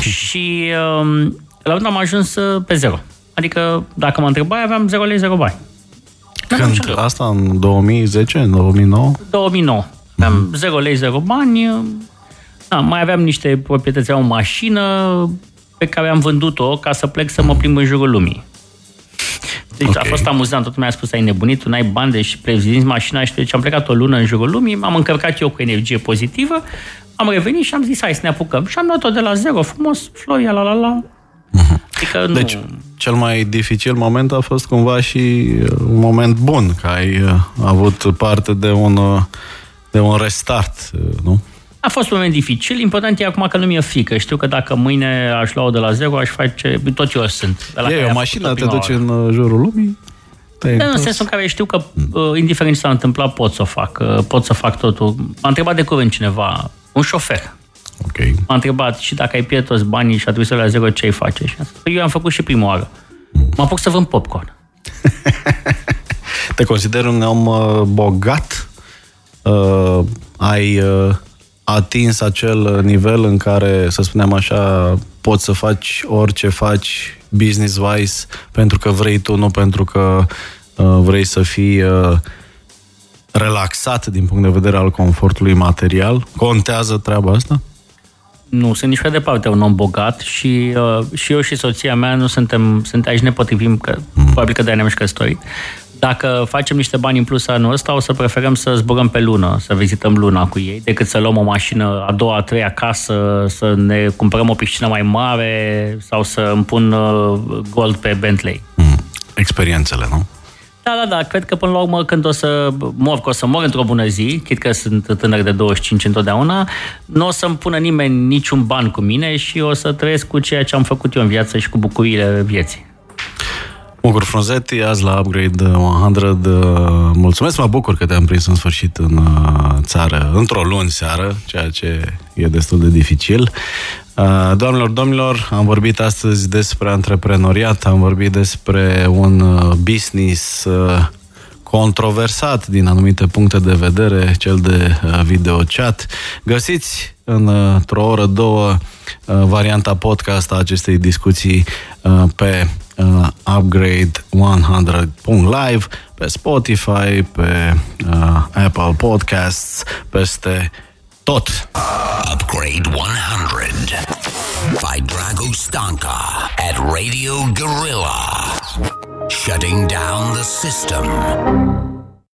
Și um, la un am ajuns uh, pe zero. Adică, dacă mă întrebai, aveam 0 lei, 0 bani. Când? Asta în 2010, în 2009? 2009. Aveam mm-hmm. 0 lei, 0 bani. Da, mai aveam niște proprietăți, o mașină pe care am vândut-o ca să plec să mă plimb în jurul lumii. Deci okay. a fost amuzant, totul mi-a spus, ai nebunit, tu n-ai bani, deci prezinți mașina și deci am plecat o lună în jurul lumii, m-am încărcat eu cu energie pozitivă, am revenit și am zis, hai să ne apucăm. Și am luat-o de la zero, frumos, floia, la la la. Adică nu... Deci, cel mai dificil moment a fost cumva și uh, un moment bun, că ai uh, avut parte de un, uh, de un restart, nu? A fost un moment dificil, important e acum că nu mi-e frică. Știu că dacă mâine aș lua-o de la zero, aș face, tot eu sunt. De la e o mașină, te duci în jurul lumii? Da, în sensul în care știu că, mm. indiferent ce s-a întâmplat, pot să o fac. Pot să fac totul. M-a întrebat de curând cineva, un șofer. Okay. M-a întrebat și dacă ai pierdut toți banii și a trebuit să la zero, ce ai face? Și păi eu am făcut și prima oară. Mă apuc să vând popcorn. [LAUGHS] Te consider un om uh, bogat? Uh, ai uh, atins acel nivel în care, să spunem așa, poți să faci orice faci business-wise pentru că vrei tu, nu pentru că uh, vrei să fii uh, relaxat din punct de vedere al confortului material? Contează treaba asta? Nu, sunt nici pe departe un om bogat și, uh, și eu și soția mea nu suntem, suntem aici ne potrivim, că mm. probabil că de-aia ne-am și căsătorit. Dacă facem niște bani în plus anul ăsta, o să preferăm să zburăm pe lună, să vizităm luna cu ei, decât să luăm o mașină a doua, a treia casă, să ne cumpărăm o piscină mai mare sau să îmi pun uh, gold pe Bentley. Mm. Experiențele, nu? Da, da, da. Cred că până la urmă când o să mor, că o să mor într-o bună zi, chit că sunt tânăr de 25 întotdeauna, nu o să-mi pună nimeni niciun ban cu mine și o să trăiesc cu ceea ce am făcut eu în viață și cu bucuriile vieții. Mugur Frunzeti, azi la Upgrade 100. Mulțumesc, mă bucur că te-am prins în sfârșit în uh, țară, într-o luni seară, ceea ce e destul de dificil. Uh, doamnelor, domnilor, am vorbit astăzi despre antreprenoriat, am vorbit despre un uh, business controversat din anumite puncte de vedere, cel de video chat. Găsiți într-o oră, două, varianta podcast a acestei discuții pe uh, Upgrade 100.live, pe Spotify, pe uh, Apple Podcasts, peste tot. Upgrade 100 by Drago Stanka at Radio Gorilla. Shutting down the system.